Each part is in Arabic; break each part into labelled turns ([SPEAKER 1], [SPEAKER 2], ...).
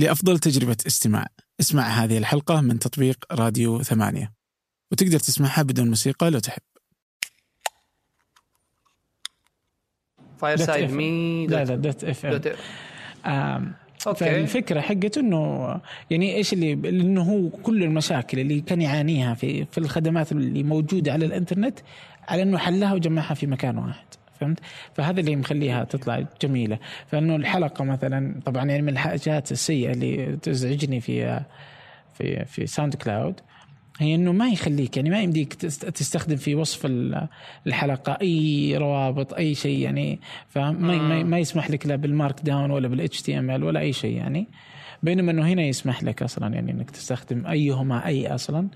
[SPEAKER 1] لأفضل تجربة استماع. اسمع هذه الحلقة من تطبيق راديو ثمانية. وتقدر تسمعها بدون موسيقى لو تحب.
[SPEAKER 2] فاير
[SPEAKER 3] دوت
[SPEAKER 2] سايد
[SPEAKER 3] FM.
[SPEAKER 2] مي
[SPEAKER 3] لا لا دوت
[SPEAKER 2] إف
[SPEAKER 3] إم.
[SPEAKER 2] أوكي.
[SPEAKER 3] فالفكرة حقته إنه يعني إيش اللي انه هو كل المشاكل اللي كان يعانيها في في الخدمات اللي موجودة على الإنترنت على إنه حلها وجمعها في مكان واحد. فهمت؟ فهذا اللي مخليها تطلع جميلة، فإنه الحلقة مثلا طبعا يعني من الحاجات السيئة اللي تزعجني في في في ساوند كلاود هي إنه ما يخليك يعني ما يمديك تست- تستخدم في وصف ال- الحلقة أي روابط أي شيء يعني فما ما, ما يسمح لك لا بال Markdown ولا بال HTML ولا أي شيء يعني. بينما إنه هنا يسمح لك أصلا يعني إنك تستخدم أيهما أي أصلا.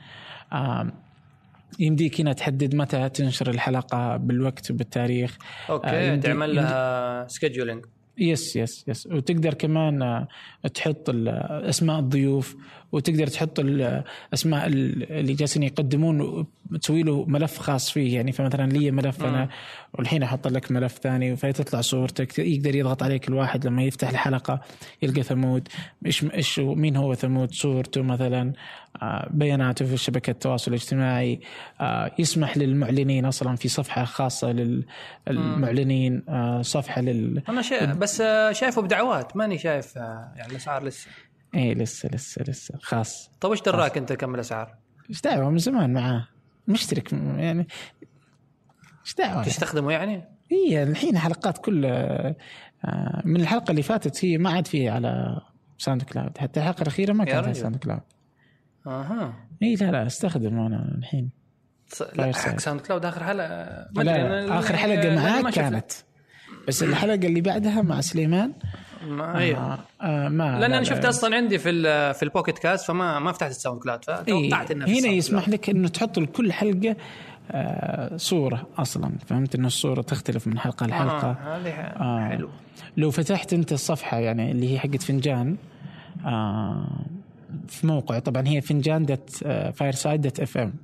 [SPEAKER 3] يمديك هنا تحدد متى تنشر الحلقة بالوقت وبالتاريخ. آه،
[SPEAKER 2] okay
[SPEAKER 3] يمدي-
[SPEAKER 2] تعمل لها scheduling
[SPEAKER 3] yes yes yes. وتقدر كمان آه، تحط أسماء الضيوف وتقدر تحط ال- أسماء ال- اللي جالسين يقدمون تسوي له ملف خاص فيه. يعني فمثلا لي ملف أنا والحين أحط لك ملف ثاني فتطلع صورتك يقدر يضغط عليك الواحد لما يفتح الحلقة يلقى ثمود. إيش إيش مين هو ثمود؟ صورته مثلا آه، بياناته في شبكة التواصل الاجتماعي آه، يسمح للمعلنين أصلا في صفحة خاصة للمعلنين آه، صفحة لل
[SPEAKER 2] أنا شا... بس شايفه بدعوات. ماني شايف يعني الاسعار لسه.
[SPEAKER 3] إيه لسه لسه لسه. خاص
[SPEAKER 2] طيب وش دراك أنت كم الاسعار؟
[SPEAKER 3] إيش دعوة؟ من زمان معاه مشترك يعني إيش دعوة.
[SPEAKER 2] تستخدمه يعني؟
[SPEAKER 3] هي الحين حلقات كلها آه، من الحلقة اللي فاتت هي ما عاد فيها على ساوند كلاود. حتى الحلقة الأخيرة ما كانت على. ساوند كلاود.
[SPEAKER 2] أها.
[SPEAKER 3] اي لا لا استخدم أنا الحين.
[SPEAKER 2] لا. حق ساوند كلاود آخر حلقة. ما
[SPEAKER 3] لا, لا
[SPEAKER 2] آخر حلقة
[SPEAKER 3] معاك
[SPEAKER 2] شفت-
[SPEAKER 3] كانت. بس الحلقة اللي بعدها مع سليمان
[SPEAKER 2] ما
[SPEAKER 3] آه آه ما
[SPEAKER 2] لأن
[SPEAKER 3] لا أنا.
[SPEAKER 2] شفت أصلا عندي في في ال Pocket Casts فما ما فتحت الساوند كلاود فتوقعت إنها في
[SPEAKER 3] هنا يسمح. لك إنه تحط لكل حلقة آه صورة أصلا فهمت إنه الصورة تختلف من حلقة لحلقة
[SPEAKER 2] آه هذه
[SPEAKER 3] آه.
[SPEAKER 2] حلو
[SPEAKER 3] لو فتحت أنت الصفحة يعني اللي هي حقت فنجان آه في موقع طبعا هي فنجان dot Fireside dot FM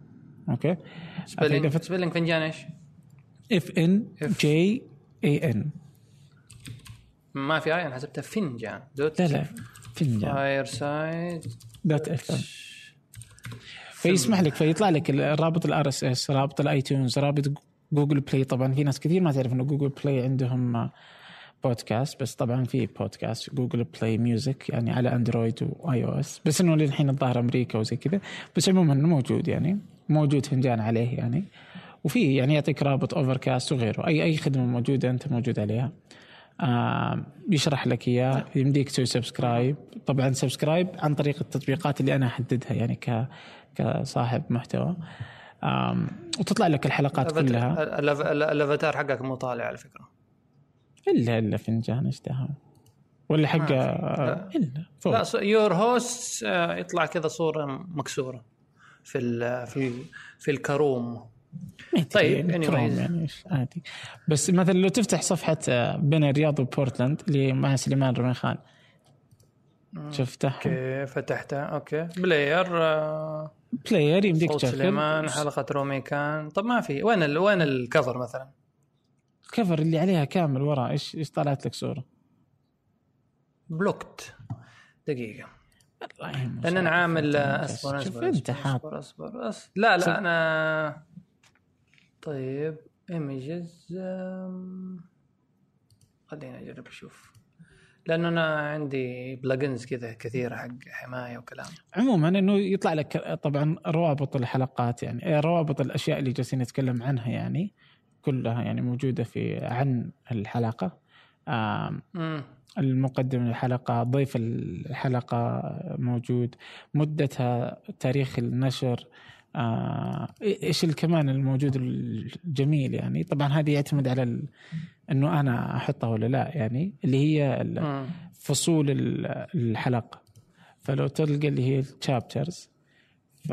[SPEAKER 3] okay
[SPEAKER 2] spelling spelling فنجان إيش؟
[SPEAKER 3] F N J A N
[SPEAKER 2] ما في I أنا حسبتها فنجان. dot
[SPEAKER 3] لا لا فنجان. Fireside dot FM فيسمح لك فيطلع لك الرابط ال RSS رابط الايتونز رابط جوجل بلاي. طبعا في ناس كثير ما تعرف إنه جوجل بلاي عندهم بودكاست بس طبعا في بودكاست Google Play Music يعني على Android و iOS. بس إنه للحين الظاهر أمريكا وزي كذا. بس عموما موجود يعني موجود فنجان عليه يعني. وفي يعني يعطيك رابط Overcast وغيره. اي أي خدمة موجودة أنت موجود عليها. آه يشرح لك إياه يمديك تسوي subscribe طبعا subscribe عن طريق التطبيقات اللي أنا أحددها يعني ك كصاحب محتوى. وتطلع لك الحلقات كلها.
[SPEAKER 2] الأفاتار حقك مو طالع على فكرة.
[SPEAKER 3] الا إلا فنجان إيش ولا حق
[SPEAKER 2] لا.
[SPEAKER 3] إلا. فوق.
[SPEAKER 2] لا your host يطلع كذا صورة مكسورة في ال في في الكروم. طيب،
[SPEAKER 3] يعني. كروم يعني عادي. بس مثلا لو تفتح صفحة آه، بين الرياض وبورتلاند اللي مع سليمان رمي خان شفتها؟
[SPEAKER 2] okay فتحتها. okay. player آه،
[SPEAKER 3] player يمديك
[SPEAKER 2] صوت سليمان حلقة رومي كان. طب ما في. وين ال... وين ال cover مثلا؟
[SPEAKER 3] ال cover اللي عليها كامل ورا إيش إيش طلعت لك صورة؟ blocked.
[SPEAKER 2] دقيقة. لأن
[SPEAKER 3] أنا
[SPEAKER 2] عامل أصبر
[SPEAKER 3] شوف
[SPEAKER 2] أصبر
[SPEAKER 3] أنت
[SPEAKER 2] اصبر
[SPEAKER 3] حاط.
[SPEAKER 2] أصبر. لا. لا أنا طيب images خليني أجرب أشوف. لأنه أنا عندي plugins كذا كثيرة حق حماية وكلام.
[SPEAKER 3] عموما إنه يطلع لك طبعا روابط الحلقات يعني إيه، روابط الأشياء اللي جالسين نتكلم عنها يعني كلها يعني موجودة في عن
[SPEAKER 2] الحلقة.
[SPEAKER 3] المقدم للحلقة ضيف الحلقة موجود. مدتها تاريخ النشر. آه، إيش كمان الموجود الجميل يعني؟ طبعا هذه يعتمد على ال... إنه أنا أحطها ولا لا يعني اللي هي ال... فصول ال- الحلقة. فلو تلقى اللي هي ال chapters ف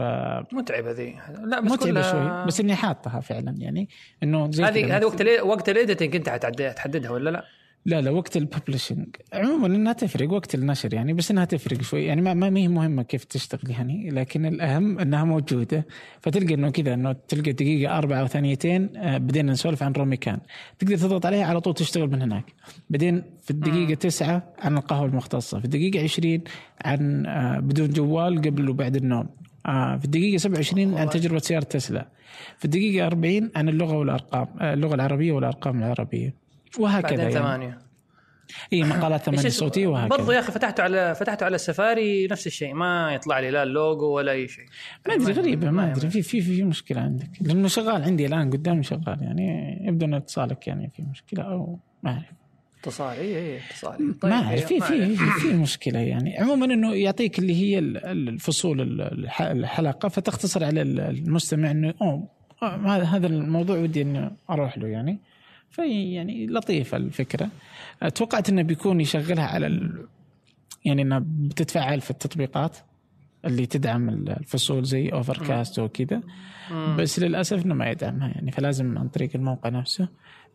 [SPEAKER 2] متعبة ذي. لا بس
[SPEAKER 3] متعبة
[SPEAKER 2] كلها-
[SPEAKER 3] شوي. بس إني حاطها فعلا يعني إنه زي
[SPEAKER 2] هذه هذه
[SPEAKER 3] وقت
[SPEAKER 2] وقت ال editing أنت حتعدي- تحددها ولا لا؟
[SPEAKER 3] لا لا وقت ال publishing عموما إنها تفرق وقت النشر يعني بس إنها تفرق شوي. يعني ما ما هي مهمة كيف تشتغل يعني لكن الأهم إنها موجودة. فتلقى إنه كذا إنه تلقى دقيقة أربعة أو ثانيتين آه، بدينا نسولف عن رومي كان. تقدر تضغط عليها على طول تشتغل من هناك. بعدين في الدقيقة تسعة عن القهوة المختصة في الدقيقة 20 عن آه، بدون جوال قبل وبعد النوم. آه في الدقيقة 27 عن تجربة سيارة تسلا. في الدقيقة 40 عن اللغة والأرقام اللغة العربية والأرقام العربية. وهكذا
[SPEAKER 2] بعدين
[SPEAKER 3] يعني.
[SPEAKER 2] ثمانية.
[SPEAKER 3] اي مقالات ثمانية؟ صوتية وهكذا.
[SPEAKER 2] برضو يا أخي فتحته على فتحته على السفاري نفس الشيء ما يطلع لي لا اللوجو ولا أي شيء.
[SPEAKER 3] ما أدري غريبة ما أدري في في في مشكلة عندك. لأنه شغال عندي الآن قدامي شغال يعني يبدو أن اتصالك يعني في مشكلة أو ما أعرف.
[SPEAKER 2] اتصال اي اي اتصال
[SPEAKER 3] ما أعرف في
[SPEAKER 2] إيه،
[SPEAKER 3] في. في مشكلة يعني. عموما إنه يعطيك اللي هي ال- ال- الفصول ال- الح- الحلقة فتختصر على ال- المستمع إنه أوه هذا هذا الموضوع ودي انه أروح له يعني. في يعني لطيفة الفكرة. توقعت إنه بيكون يشغلها على ال يعني إنها بتتفعل في التطبيقات اللي تدعم الفصول زي Overcast وكذا بس للأسف إنه ما يدعمها يعني فلازم عن طريق الموقع نفسه.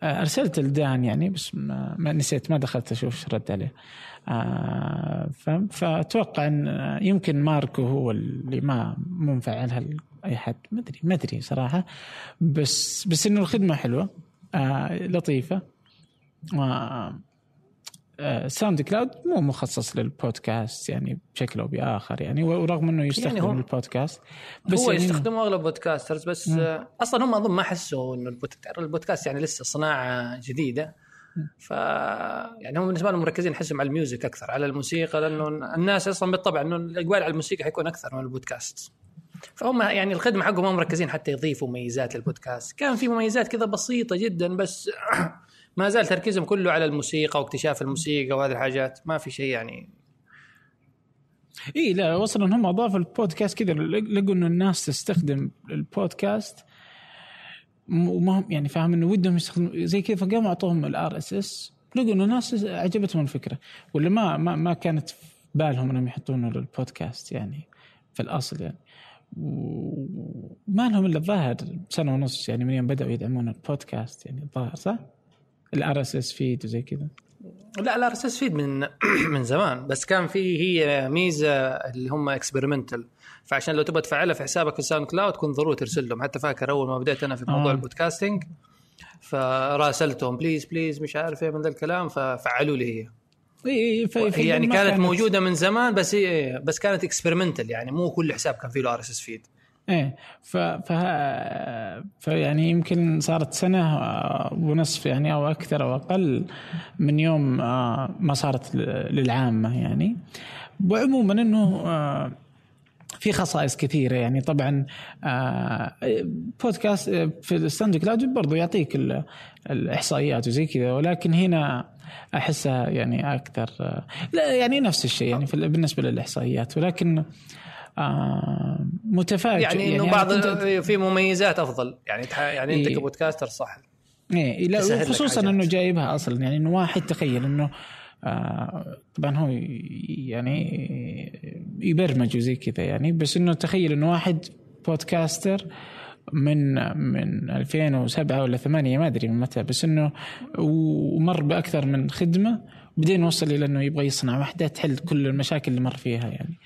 [SPEAKER 3] آه، أرسلت لدان يعني بس ما, ما نسيت ما دخلت أشوف إيش رد عليه. آه، فأتوقع إن يمكن ماركو هو اللي ما مو مفعلها اي حد. ما ادري ما أدري صراحة. بس بس إنه الخدمة حلوة. آه، لطيفة. آه، SoundCloud مو مخصص للبودكاست يعني بشكل أو بآخر يعني ورغم إنه يستخدم
[SPEAKER 2] هو-
[SPEAKER 3] البودكاست.
[SPEAKER 2] هو
[SPEAKER 3] يعني
[SPEAKER 2] يستخدموا أغلب podcasters بس آه، أصلا هم أظن ما حسوا إنه البودكاست, البودكاست يعني لسه صناعة جديدة. ف يعني هم بالنسبة لهم مركزين حسهم على ال music أكثر على الموسيقى لأنه الناس أصلا بالطبع إنه الإقبال على الموسيقى حيكون أكثر من البودكاست. فهم يعني الخدمة حقهم هم مركزين حتى يضيفوا مميزات للبودكاست. كان في مميزات كذا بسيطة جدا بس ما زال تركيزهم كله على الموسيقى واكتشاف الموسيقى وهذه الحاجات. ما في شيء يعني.
[SPEAKER 3] اي لا وصلوا انهم أضافوا البودكاست كذا لقوا إنه الناس تستخدم البودكاست. وما هم يعني فاهم إنه ودهم يستخدموا زي كذا فقاموا أعطوهم ال RSS لقوا إنه الناس عجبتهم الفكرة. ولا ما ما ما كانت في بالهم إنهم يحطونه للبودكاست يعني في الأصل يعني. وما لهم إلا الظاهر سنة ونص يعني من يوم بدأوا يدعمون البودكاست يعني الظاهر صح؟ ال RSS feed وزي كذا.
[SPEAKER 2] لا لا ال RSS feed من من زمان بس كان في هي ميزة اللي هم experimental فعشان لو تبغى تفعلها في حسابك في ال SoundCloud تكون ضروري ترسل لهم. حتى فاكر أول ما بديت أنا في موضوع
[SPEAKER 3] آه.
[SPEAKER 2] ال podcasting فراسلتهم please please مش عارف إيه من ذا الكلام. ففعلوا لي هي.
[SPEAKER 3] إي في
[SPEAKER 2] يعني
[SPEAKER 3] ما
[SPEAKER 2] كانت موجودة من زمان بس هي بس كانت experimental يعني مو كل حساب كان فيه له RSS feed
[SPEAKER 3] إيه ف ف فيعني يمكن صارت سنة آه، ونصف يعني أو أكثر أو أقل من يوم آه، ما صارت للعامة يعني. وعموما إنه آه، في خصائص كثيرة يعني. طبعا بودكاست في ال SoundCloud برضو يعطيك ال- الإحصائيات وزي كذا. ولكن هنا أحسها يعني أكثر لا يعني نفس الشيء يعني بالنسبة للإحصائيات ولكن آه متفاجئ
[SPEAKER 2] يعني إنه
[SPEAKER 3] أنا
[SPEAKER 2] بعض
[SPEAKER 3] كنت-
[SPEAKER 2] في مميزات أفضل يعني يعني أنت
[SPEAKER 3] إيه.
[SPEAKER 2] ك podcaster صح
[SPEAKER 3] إيه لا
[SPEAKER 2] تسهل لك
[SPEAKER 3] خصوصا. إنه جايبها أصلا يعني إنه واحد تخيل إنه آه طبعا هو يعني يبرمج وزي كذا يعني بس إنه تخيل إنه واحد بودكاستر من من 2007 ولا 8 ما أدري من متى بس إنه ومر بأكثر من خدمة بعدين وصل إلى إنه يبغى يصنع واحدة تحل كل المشاكل اللي مر فيها يعني.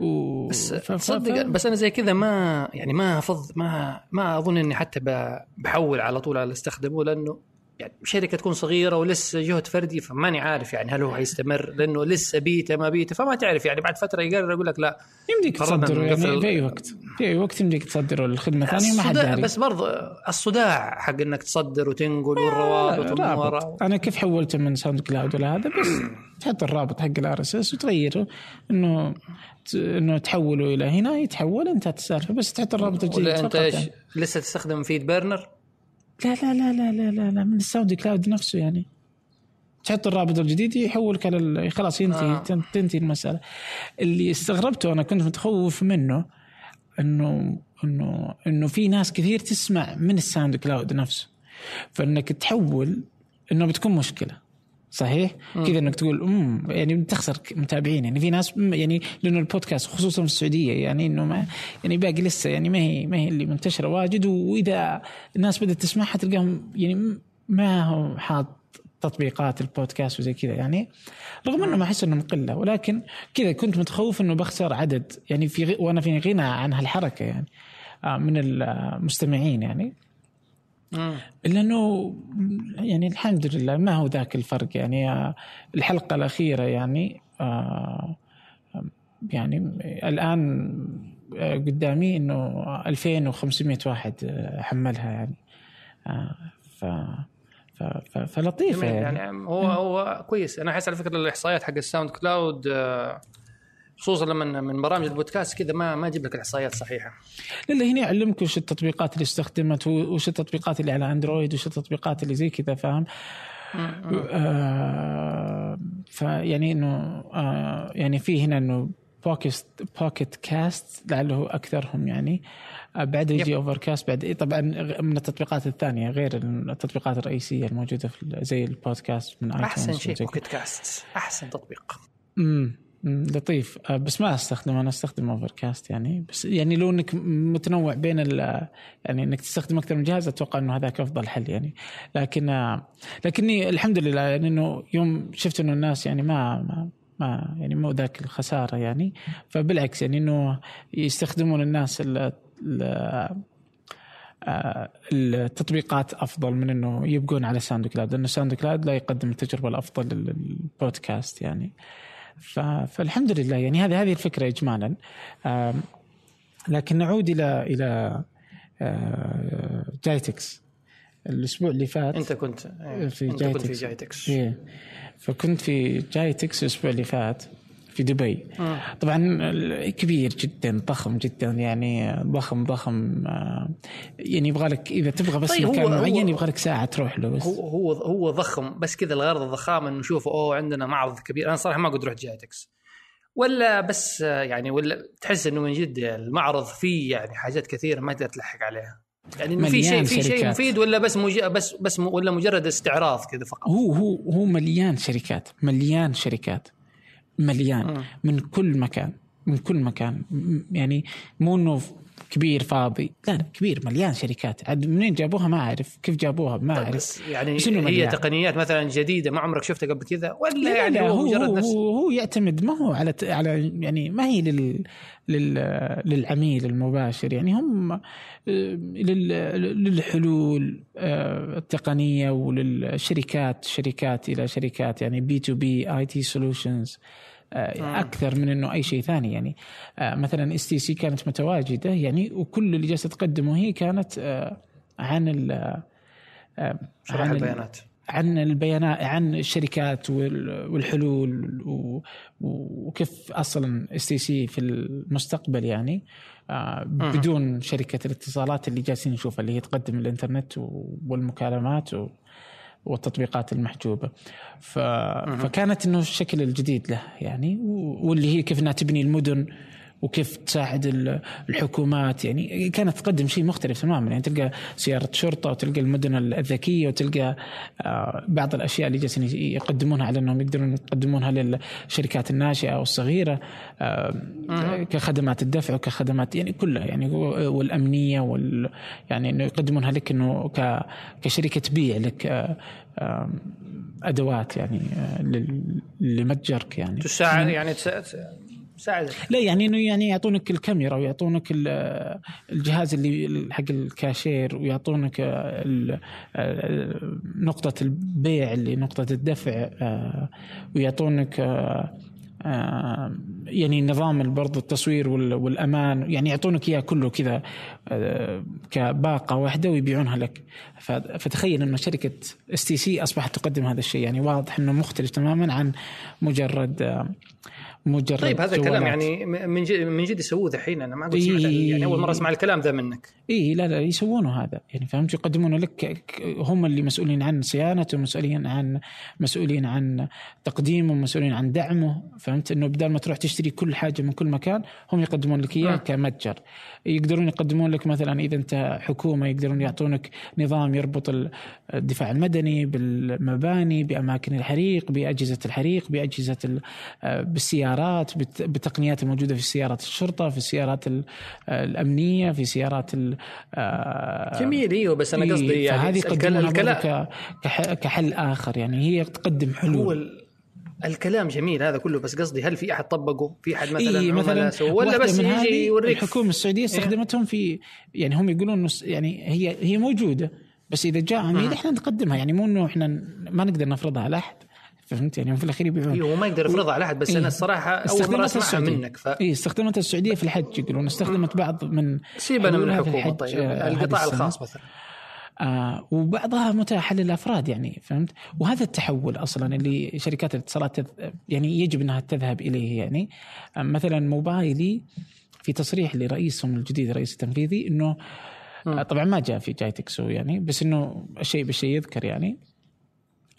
[SPEAKER 3] و...
[SPEAKER 2] بس
[SPEAKER 3] ف-
[SPEAKER 2] تصدق
[SPEAKER 3] ف-
[SPEAKER 2] بس أنا زي كذا ما يعني ما افض ما ما أظن إني حتى بحول على طول على استخدمه لأنه يعني شركة تكون صغيرة ولسه جهد فردي فماني عارف يعني هل هو حيستمر لأنه لسه بيتا ما بيتا فما تعرف يعني بعد فترة يقرر يقول لك لا.
[SPEAKER 3] يمديك تصدره يعني في أي وقت. في أي وقت يمديك تصدره للخدمه ثانية ما حد داري
[SPEAKER 2] بس برضه الصداع حق إنك تصدر وتنقل والروابط
[SPEAKER 3] رابط. أنا كيف حولته من SoundCloud ولا هذا؟ بس تحط الرابط حق ال RSS وتغيره. إنه إنه تحوله إلى هنا يتحول انتهت السالفه بس تحط الرابط الجديد
[SPEAKER 2] ولا
[SPEAKER 3] أنت
[SPEAKER 2] إيش
[SPEAKER 3] يعني.
[SPEAKER 2] لسه تستخدم FeedBurner
[SPEAKER 3] لا لا لا لا لا لا, لا من ال SoundCloud نفسه يعني تحط الرابط الجديد يحولك على خلاص ينتهي.
[SPEAKER 2] آه.
[SPEAKER 3] تنتهي المسألة اللي استغربته أنا كنت متخوف منه إنه إنه إنه في ناس كثير تسمع من ال SoundCloud نفسه فإنك تحول إنه بتكون مشكلة صحيح؟ كذا إنك تقول أمم يعني بتخسر متابعين يعني في ناس يعني لأنه البودكاست خصوصا في السعودية يعني إنه ما يعني باقي لسه يعني ما هي ما هي اللي منتشرة واجد. وإذا الناس بدأت تسمعها تلقاهم يعني ما هو حاط تطبيقات البودكاست وزي كذا يعني. رغم إنه ما أحس إنه مقلة ولكن كذا كنت متخوف إنه بخسر عدد يعني في. وأنا في غنى عن هالحركة يعني آه، من المستمعين يعني. الا انه يعني الحمد لله ما هو ذاك الفرق يعني آه، الحلقة الأخيرة يعني آه، يعني الآن قدامي إنه 2500 واحد حملها يعني ف فلطيفة
[SPEAKER 2] يعني. يعني هو هو كويس. أنا أحس على فكرة الإحصائيات حق ال SoundCloud خصوصا لما من برامج البودكاست كذا ما ما أجيب لك الإحصائيات صحيحه.
[SPEAKER 3] لا هنا يعلمك وش التطبيقات اللي استخدمت وش التطبيقات اللي على Android وش التطبيقات اللي زي كذا فاهم؟ آه فيعني إنه آه يعني في هنا إنه Pocket Pocket Casts لعله أكثرهم يعني. آه بعد يجي Overcast بعد طبعا من التطبيقات الثانية غير التطبيقات الرئيسية الموجودة في زي البودكاست من
[SPEAKER 2] أحسن شيء بوكيت كاست أحسن تطبيق.
[SPEAKER 3] امم لطيف. آه، بس ما استخدم أنا أستخدم Overcast يعني. بس يعني لو إنك متنوع بين يعني إنك تستخدم أكثر من جهاز أتوقع إنه هذاك أفضل حل يعني. لكن آه، لكني الحمد لله يعني إنه يوم شفت إنه الناس يعني ما, ما ما يعني مو ذاك الخسارة يعني. فبالعكس يعني إنه يستخدمون الناس ال آه، التطبيقات أفضل من إنه يبقون على SoundCloud لأنه SoundCloud لا يقدم التجربة الأفضل للبودكاست يعني. فالحمد لله. يعني هذه هذه الفكرة اجمالا. لكن نعود إلى إلى آه، جايتكس. الأسبوع اللي فات
[SPEAKER 2] أنت كنت في أنت جايتكس. كنت في جايتكس.
[SPEAKER 3] إيه. فكنت في جايتكس الأسبوع اللي فات. في دبي. آه. طبعا كبير جدا ضخم جدا يعني ضخم ضخم آه، يعني يبغى لك إذا تبغى بس طيب مكان معين يبغى لك ساعة تروح له بس.
[SPEAKER 2] هو هو هو ضخم بس كذا الغرض الضخامة إنه نشوف أوه عندنا معرض كبير. أنا صراحة ما قد رحت جايتكس ولا بس يعني ولا تحس إنه من جد المعرض فيه يعني حاجات كثيرة ما تقدر تلحق عليها. يعني إنه في شيء في شيء مفيد ولا بس مج... بس بس م... ولا مجرد استعراض كذا فقط؟
[SPEAKER 3] هو هو هو مليان شركات مليان شركات. مليان من كل مكان من كل مكان. يعني مو إنه كبير فاضي. لا لا كبير مليان شركات. عاد منين جابوها؟ ما أعرف. كيف جابوها؟ ما أعرف. بس
[SPEAKER 2] يعني بس هي مليان. تقنيات مثلا جديدة ما عمرك شفتها قبل كذا؟ ولا لا يعني لا هو, مجرد
[SPEAKER 3] هو, نفس هو يعتمد ما هو على على يعني ما هي لل, لل للعميل المباشر. يعني هم آه، للحلول آه، التقنية وللشركات شركات إلى شركات. يعني B2B IT solutions. أكثر من إنه أي شيء ثاني. يعني آه، مثلا STC كانت متواجدة. يعني وكل اللي جالسة تقدمه هي كانت آه، عن ال
[SPEAKER 2] عن البيانات.
[SPEAKER 3] عن البيانات عن الشركات والحلول وكيف أصلا STC في المستقبل يعني. بدون شركة الاتصالات اللي جالسين نشوفها اللي هي تقدم الإنترنت والمكالمات والتطبيقات المحجوبة. ف... فكانت إنه الشكل الجديد له يعني واللي هي كيف إنها تبني المدن وكيف تساعد الحكومات. يعني كانت تقدم شيء مختلف تماما. يعني تلقى سيارة شرطة وتلقى المدن الذكية وتلقى آه، بعض الأشياء اللي جالسين يقدمونها على أنهم يقدرون يقدمونها للشركات الناشئة والصغيرة آه، كخدمات الدفع وكخدمات يعني كلها. يعني والأمنية وال يعني أنه يقدمونها لك أنه كشركة تبيع لك آه، أدوات يعني لمتجرك يعني.
[SPEAKER 2] تساعد يعني
[SPEAKER 3] ساعدك. لا يعني إنه يعني يعطونك الكاميرا ويعطونك الجهاز اللي حق الكاشير ويعطونك نقطة البيع اللي نقطة الدفع آه، ويعطونك آه، آه، يعني نظام برضو التصوير والأمان يعني يعطونك إياه كله كذا كباقة واحدة ويبيعونها لك. فتخيل إنه شركة STC أصبحت تقدم هذا الشيء. يعني واضح إنه مختلف تماما عن مجرد مجرد
[SPEAKER 2] طيب هذا الكلام يعني من جد من جد يسووه دحين أنا ما قلت إيه يعني أول مرة أسمع الكلام ذا منك.
[SPEAKER 3] اي لا لا يسوونه هذا. يعني فهمت؟ يقدمونه لك هم اللي مسؤولين عن صيانته مسؤولين عن مسؤولين عن تقديمه مسؤولين عن دعمه. فهمت؟ إنه بدل ما تروح تشتري كل حاجة من كل مكان هم يقدمون لك إياه كمتجر. يقدرون يقدمون لك مثلا إذا أنت حكومة يقدرون يعطونك نظام يربط الدفاع المدني بالمباني بأماكن الحريق بأجهزة الحريق بأجهزة بالسيارات بالسيارات بت- بالتقنيات الموجودة في سيارات الشرطة في السيارات ال- الأمنية في سيارات ال- آه،
[SPEAKER 2] جميل إيوه بس أنا
[SPEAKER 3] إيه،
[SPEAKER 2] قصدي يعني
[SPEAKER 3] فهذه
[SPEAKER 2] الكلام
[SPEAKER 3] كحل آخر يعني هي تقدم حلول.
[SPEAKER 2] ال- الكلام جميل هذا كله بس قصدي هل في أحد طبقه؟ في أحد مثلا
[SPEAKER 3] إيه مثلا
[SPEAKER 2] ولا بس
[SPEAKER 3] من
[SPEAKER 2] يجي
[SPEAKER 3] هذه
[SPEAKER 2] يوريك؟
[SPEAKER 3] الحكومة السعودية استخدمتهم في يعني هم يقولون يعني هي هي موجودة بس إذا جاء عميل إحنا نقدمها يعني مو إنه إحنا ما نقدر نفرضها على احد فهمت؟ يعني هم في الأخير يبيعون.
[SPEAKER 2] إيوه ما يقدر يفرضها على أحد بس
[SPEAKER 3] إيه.
[SPEAKER 2] أنا الصراحة
[SPEAKER 3] أول
[SPEAKER 2] مرة
[SPEAKER 3] أسمعها.
[SPEAKER 2] منك ف
[SPEAKER 3] اي استخدمتها السعودية في الحج يقولون. استخدمت بعض من
[SPEAKER 2] سيبنا من
[SPEAKER 3] الحكومة
[SPEAKER 2] طيب
[SPEAKER 3] آه،
[SPEAKER 2] القطاع. الخاص مثلا.
[SPEAKER 3] آه وبعضها متاحه للافراد يعني فهمت؟ وهذا التحول أصلا اللي شركات الاتصالات تذ... يعني يجب إنها تذهب إليه يعني. آه مثلا موبايلي في تصريح لرئيسهم الجديد الرئيس التنفيذي إنه آه طبعا ما جاء في جاي تكسو يعني بس إنه الشيء بالشيء يذكر يعني.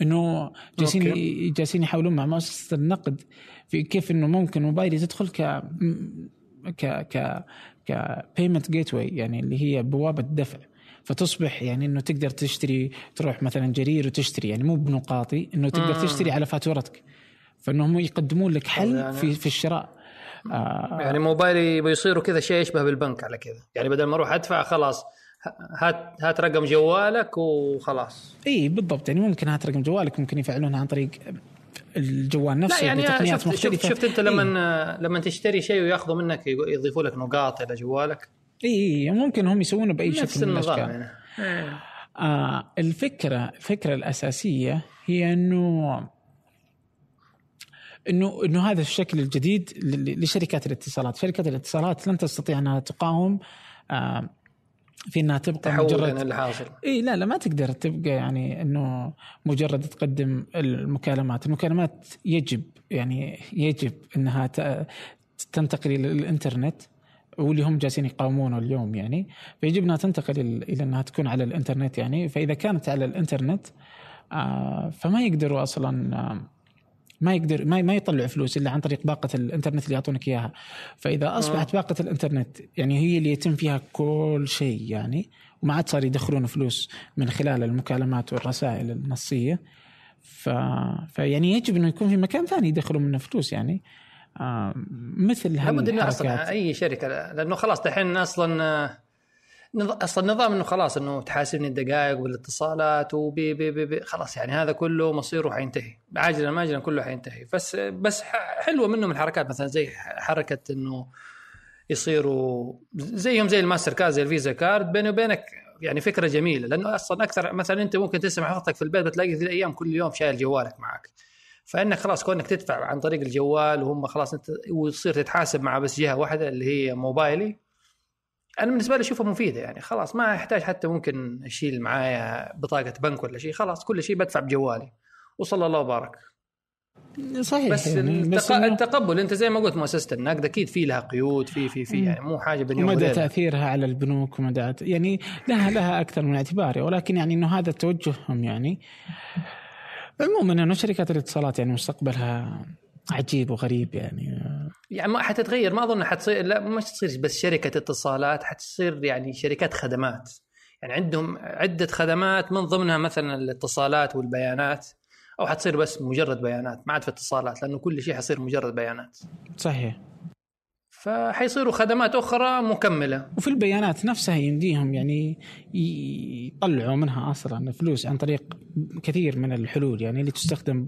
[SPEAKER 3] إنه جالسين
[SPEAKER 2] أوكي.
[SPEAKER 3] جالسين يحاولون مع مؤسسه النقد في كيف إنه ممكن موبايلي تدخل ك ك ك ك payment gateway يعني اللي هي بوابة دفع. فتصبح يعني إنه تقدر تشتري تروح مثلا جرير وتشتري يعني مو بنقاطي إنه تقدر. تشتري على فاتورتك. فإنهم يقدمون لك حل
[SPEAKER 2] يعني-
[SPEAKER 3] في في الشراء. آه.
[SPEAKER 2] يعني موبايلي بيصيروا كذا شيء يشبه بالبنك على كذا. يعني بدل ما أروح أدفع خلاص هات هات رقم جوالك وخلاص.
[SPEAKER 3] إي بالضبط. يعني ممكن هات رقم جوالك ممكن يفعلونها عن طريق الجوال
[SPEAKER 2] لا
[SPEAKER 3] نفسه
[SPEAKER 2] يعني
[SPEAKER 3] بتقنيات
[SPEAKER 2] شفت شفت,
[SPEAKER 3] مختلفة.
[SPEAKER 2] شفت أنت
[SPEAKER 3] إيه.
[SPEAKER 2] لما لما تشتري شيء ويأخذوا منك يضيفوا لك نقاط إلى جوالك.
[SPEAKER 3] إي إي ممكن هم يسوونه بأي
[SPEAKER 2] نفس
[SPEAKER 3] شكل من الأشكال.
[SPEAKER 2] يعني.
[SPEAKER 3] آه الفكرة الفكرة الأساسية هي انه انه إنه هذا الشكل الجديد لشركات الاتصالات، شركات الاتصالات لن تستطيع أنها تقاوم آه في إنها تبقى
[SPEAKER 2] تحول
[SPEAKER 3] مجرد
[SPEAKER 2] يعني اللي حاصل
[SPEAKER 3] إي لا لا ما تقدر تبقى يعني إنه مجرد تقدم المكالمات، المكالمات يجب يعني يجب إنها تنتقل إلى الإنترنت واللي هم جالسين يقاومونه اليوم يعني. فيجب إنها تنتقل إل- إلى إنها تكون على الإنترنت يعني. فإذا كانت على الإنترنت آه فما يقدروا أصلا آه ما يقدر ما ما يطلع فلوس إلا عن طريق باقة الإنترنت اللي يعطونك إياها. فإذا أصبحت باقة الإنترنت يعني هي اللي يتم فيها كل شيء يعني وما عاد صار يدخلون فلوس من خلال المكالمات والرسائل النصية ف... فيعني يجب إنه يكون في مكان ثاني يدخلوا منه فلوس يعني. آه مثل
[SPEAKER 2] لابد إنه
[SPEAKER 3] أصلا
[SPEAKER 2] أي شركة لأنه خلاص دحين أصلا آه، أصلا النظام إنه خلاص إنه تحاسبني الدقائق والاتصالات وبي بي بي بي خلاص يعني هذا كله مصيره حينتهي. عاجلا ما اجلا كله حينتهي. بس بس حلوة منهم الحركات مثلا زي حركة إنه يصيروا زيهم زي الماستر كارد زي ال Visa card بيني وبينك يعني فكرة جميلة. لأنه أصلا أكثر مثلا أنت ممكن تسمع وقتك في البيت بتلاقي في الأيام كل يوم شايل جوالك معك. فإنك خلاص كونك تدفع عن طريق الجوال وهم خلاص أنت وتصير تتحاسب مع بس جهة واحدة اللي هي موبايلي أنا بالنسبة لي اشوفها مفيده يعني خلاص ما أحتاج حتى ممكن أشيل معايا بطاقة بنك ولا شيء خلاص كل شيء بدفع بجوالي. وصلى الله وبارك.
[SPEAKER 3] صحيح
[SPEAKER 2] بس,
[SPEAKER 3] يعني
[SPEAKER 2] التق...
[SPEAKER 3] بس إنه
[SPEAKER 2] التقبل أنت زي ما قلت مؤسسه النقد أكيد في لها قيود في في في يعني مو حاجة بين وليلة.
[SPEAKER 3] تأثيرها على البنوك ومدى يعني لها لها أكثر من اعتبار ولكن يعني إنه هذا توجههم يعني. عموما أنه شركات الاتصالات يعني مستقبلها عجيب وغريب يعني.
[SPEAKER 2] يعني ما حتتغير ما أظن حتصير لا مش تصير بس شركة اتصالات حتصير يعني شركات خدمات. يعني عندهم عدة خدمات من ضمنها مثلا الاتصالات والبيانات أو حتصير بس مجرد بيانات ما عاد في اتصالات لأنه كل شيء حيصير مجرد بيانات.
[SPEAKER 3] صحيح.
[SPEAKER 2] فحيصيروا خدمات أخرى مكملة.
[SPEAKER 3] وفي البيانات نفسها يمديهم يعني يطلعوا منها أصلا فلوس عن طريق كثير من الحلول يعني اللي تستخدم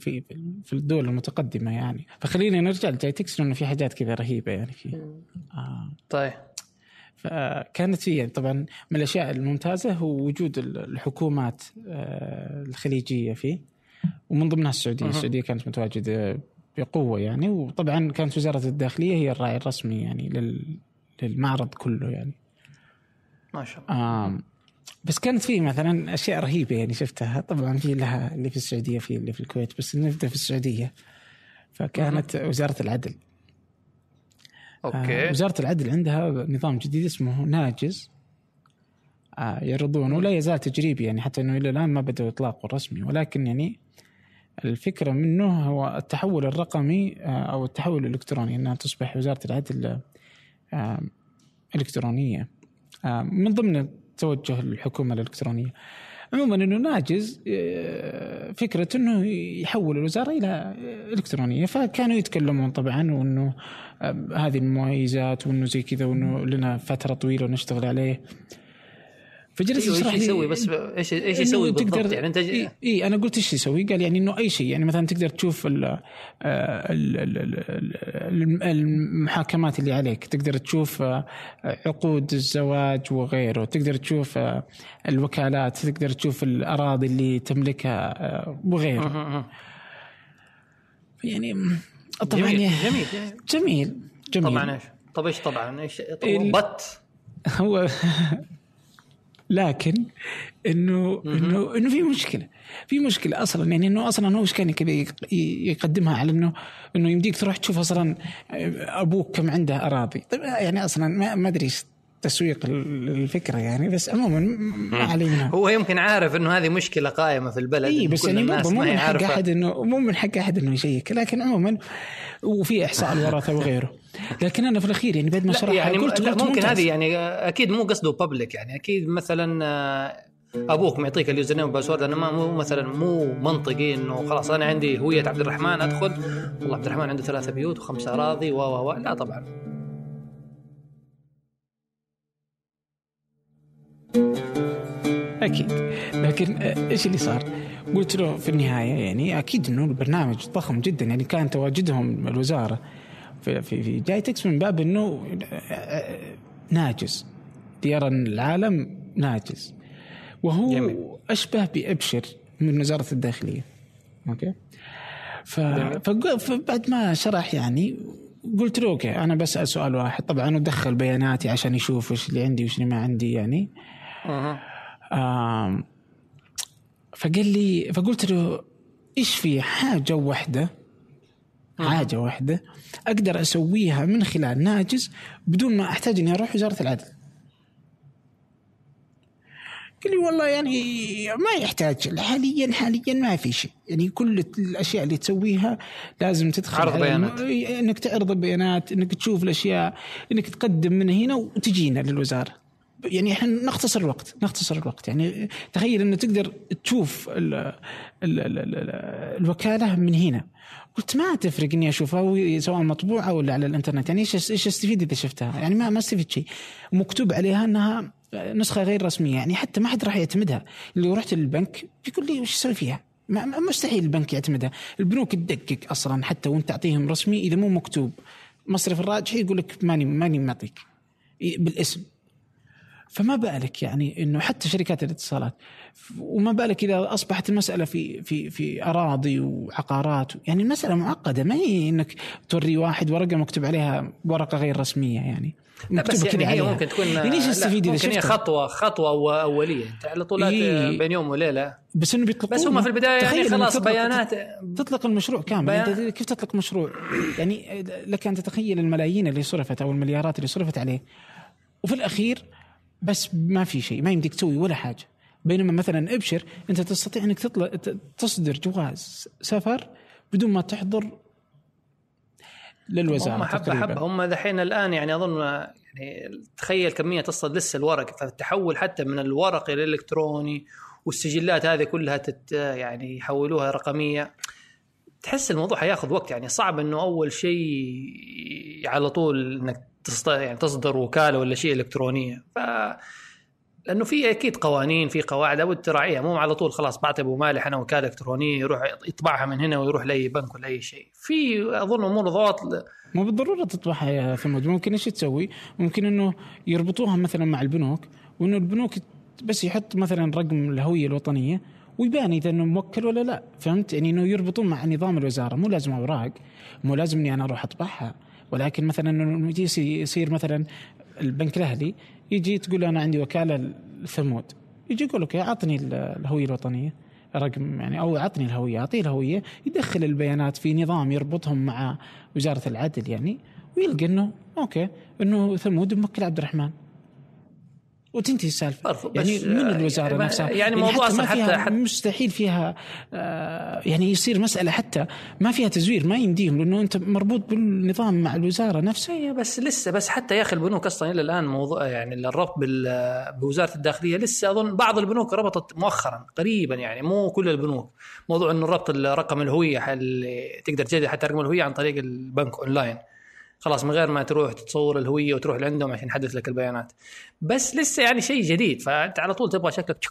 [SPEAKER 3] في في الدول المتقدمة يعني. فخلينا نرجع لجاي تكس لأنه في حاجات كذا رهيبة يعني في. آه.
[SPEAKER 2] طيب.
[SPEAKER 3] فكانت في يعني طبعا من الأشياء الممتازة هو وجود الحكومات آه، الخليجية فيه. ومن ضمنها
[SPEAKER 2] السعودية،.
[SPEAKER 3] السعودية كانت متواجدة بقوة يعني. وطبعا كانت وزارة الداخلية هي الراعي الرسمي يعني لل للمعرض كله يعني.
[SPEAKER 2] ما شاء الله.
[SPEAKER 3] بس كانت في مثلا أشياء رهيبة يعني شفتها. طبعا في لها اللي في السعودية في اللي في الكويت بس نبدا في السعودية. فكانت وزارة العدل. آه،
[SPEAKER 2] أوكي
[SPEAKER 3] وزارة العدل عندها نظام جديد اسمه ناجز. آه، يعرضونه ولا يزال تجريبي يعني حتى إنه إلى الآن ما بدأوا إطلاقه رسمي ولكن يعني الفكرة منه هو التحول الرقمي آه، أو التحول الإلكتروني إنها تصبح وزارة العدل آه، إلكترونية. آه، من ضمن توجه الحكومة الإلكترونية. عموما إنه ناجز آه، فكرة إنه يحول الوزارة إلى إلكترونية. فكانوا يتكلمون طبعا وإنه آه، هذه المميزات وإنه زي كذا وإنه لنا فترة طويلة ونشتغل عليه.
[SPEAKER 2] فجلس أيوة يشرح إيش يسوي بس إيش إيش يسوي بالضبط يعني أنت
[SPEAKER 3] إي إيه أنا قلت إيش يسوي؟ قال يعني إنه أي شيء يعني مثلا تقدر تشوف ال المحاكمات اللي عليك، تقدر تشوف آه، عقود الزواج وغيره، تقدر تشوف آه، الوكالات، تقدر تشوف الأراضي اللي تملكها آه، وغيره. يعني
[SPEAKER 2] طبعا جميل جميل
[SPEAKER 3] جميل,
[SPEAKER 2] جميل. طبعا إيش؟ طب إيش طبعا إيش؟ بط
[SPEAKER 3] هو لكن إنه إنه إنه في مشكلة. في مشكلة أصلا يعني إنه أصلا هو إيش كان يقدمها على إنه إنه يمديك تروح تشوف أصلا أبوك كم عنده أراضي. طيب يعني أصلا ما أدري تسويق الفكرة يعني بس عموما ما علينا.
[SPEAKER 2] هو يمكن عارف إنه هذه مشكلة قائمة في البلد
[SPEAKER 3] اي بس يعني مو من حق أحد إنه مو من حق أحد إنه يشيك لكن عموما وفي إحصاء الورثه وغيره. لكن أنا في الأخير يعني بعد ما شرح
[SPEAKER 2] يعني قلت, قلت ممكن هذه يعني أكيد مو قصده public يعني أكيد مثلا آه، أبوك معطيك ال username وال password أنا ما مو مثلا مو منطقي إنه خلاص أنا عندي هوية عبد الرحمن أدخل والله عبد الرحمن عنده ثلاثة بيوت وخمس أراضي و و لا طبعا.
[SPEAKER 3] أكيد. لكن آه، إيش اللي صار؟ قلت له في النهاية يعني أكيد إنه البرنامج ضخم جدا يعني كان تواجدهم الوزارة في في, في جايتكس من باب إنه ناجز يرى العالم ناجز وهو جميل. أشبه بإبشر من وزارة الداخلية. أوكي؟ ف... فبعد ما شرح يعني قلت له أوكي أنا بسأل سؤال واحد. طبعا ودخل بياناتي عشان يشوف إيش اللي عندي وإيش اللي ما عندي يعني. أه. آه فقال لي فقلت له إيش في حاجة واحدة حاجة واحدة أقدر أسويها من خلال ناجز بدون ما أحتاج إني أروح وزارة العدل. قال لي والله يعني ما يحتاج حاليا حاليا ما في شيء. يعني كل الأشياء اللي تسويها لازم تدخل
[SPEAKER 2] عرض بيانات.
[SPEAKER 3] إنك تعرض البيانات إنك تشوف الأشياء إنك تقدم من هنا وتجينا للوزارة. يعني إحنا نختصر الوقت نختصر الوقت. يعني تخيل إنه تقدر تشوف ال ال ال ال الوكالة من هنا. قلت ما تفرق إني أشوفها سواء مطبوعه ولا على الإنترنت. يعني إيش إيش استفيد إذا شفتها؟ يعني ما ما استفيد شيء. مكتوب عليها إنها نسخة غير رسمية. يعني حتى ما حد راح يعتمدها. اللي رحت للبنك بيقول لي وش أسوي فيها؟ مستحيل البنك يعتمدها. البنوك تدقق أصلا حتى وأنت تعطيهم رسمي إذا مو مكتوب. مصرف الراجح يقول لك ماني ماني معطيك. بالاسم. فما بالك يعني إنه حتى شركات الاتصالات وما بالك إذا أصبحت المسألة في في في أراضي وعقارات يعني المسألة معقدة ما هي إنك توري واحد ورقة مكتوب عليها ورقة غير رسمية يعني؟
[SPEAKER 2] بس يعني هي ممكن تكون يعني
[SPEAKER 3] إيش تستفيد
[SPEAKER 2] إذا هي خطوة خطوة أولية أنت على طول إيه. بين يوم وليلة.
[SPEAKER 3] بس إنه بيطلقون
[SPEAKER 2] بس هم في البداية يعني خلاص بيانات
[SPEAKER 3] تطلق المشروع كامل. بيان... أنت كيف تطلق مشروع؟ يعني لك أن تتخيل الملايين اللي صرفت أو المليارات اللي صرفت عليه. وفي الأخير بس ما في شيء ما يمديك تسوي ولا حاجة. بينما مثلا ابشر أنت تستطيع أنك تطلع تصدر جواز سفر بدون ما تحضر للوزارة
[SPEAKER 2] هم حبه حبه هم دحين الآن يعني أظن يعني تخيل كمية تصل لسه الورق فالتحول حتى من الورق إلى الإلكتروني والسجلات هذه كلها تت يعني يحولوها رقمية. تحس الموضوع حياخذ وقت يعني صعب إنه أول شيء على طول إنك يعني تصدر وكالة ولا شيء إلكترونية. ف لأنه في أكيد قوانين في قواعد لابد تراعيها مو على طول خلاص بعطي أبو مالح أنا وكالة إلكترونية يروح يطبعها من هنا ويروح لأي بنك ولا أي شيء. في أظن أمور ضغط
[SPEAKER 3] مو بالضرورة تطبعها يا ثمود ممكن إيش تسوي؟ ممكن إنه يربطوها مثلا مع البنوك وإنه البنوك بس يحط مثلا رقم الهوية الوطنية ويبان إذا إنه موكل ولا لا. فهمت؟ يعني إنه يربطون مع نظام الوزارة. مو لازم أوراق مو لازم إني أنا أروح أطبعها. ولكن مثلا إنه يصير مثلا البنك الأهلي يجي تقول أنا عندي وكالة ثمود يجي يقول لك أعطني الهوية الوطنية. رقم يعني أو أعطني الهوية أعطيه الهوية يدخل البيانات في نظام يربطهم مع وزارة العدل يعني ويلقى إنه أوكي إنه ثمود موكل عبد الرحمن. وتنتهي
[SPEAKER 2] السالفة.
[SPEAKER 3] يعني من الوزارة
[SPEAKER 2] يعني
[SPEAKER 3] نفسها؟
[SPEAKER 2] يعني موضوع
[SPEAKER 3] حتى ما
[SPEAKER 2] أصلاً حتى-
[SPEAKER 3] فيها
[SPEAKER 2] حتى-
[SPEAKER 3] مستحيل فيها آه، يعني يصير مسألة حتى ما فيها تزوير ما يمديهم لأنه أنت مربوط بالنظام مع الوزارة نفسها.
[SPEAKER 2] اي بس لسه بس حتى يا أخي البنوك أصلا إلى الآن موضوع يعني الربط بوزارة الداخلية لسه أظن بعض البنوك ربطت مؤخرا قريبا يعني مو كل البنوك. موضوع إنه ربط الرقم الهوية اللي تقدر تجدد حتى رقم الهوية عن طريق البنك أونلاين. خلاص من غير ما تروح تصور الهوية وتروح لعندهم عشان يحدث لك البيانات. بس لسه يعني شيء جديد فأنت على طول تبغى شكلك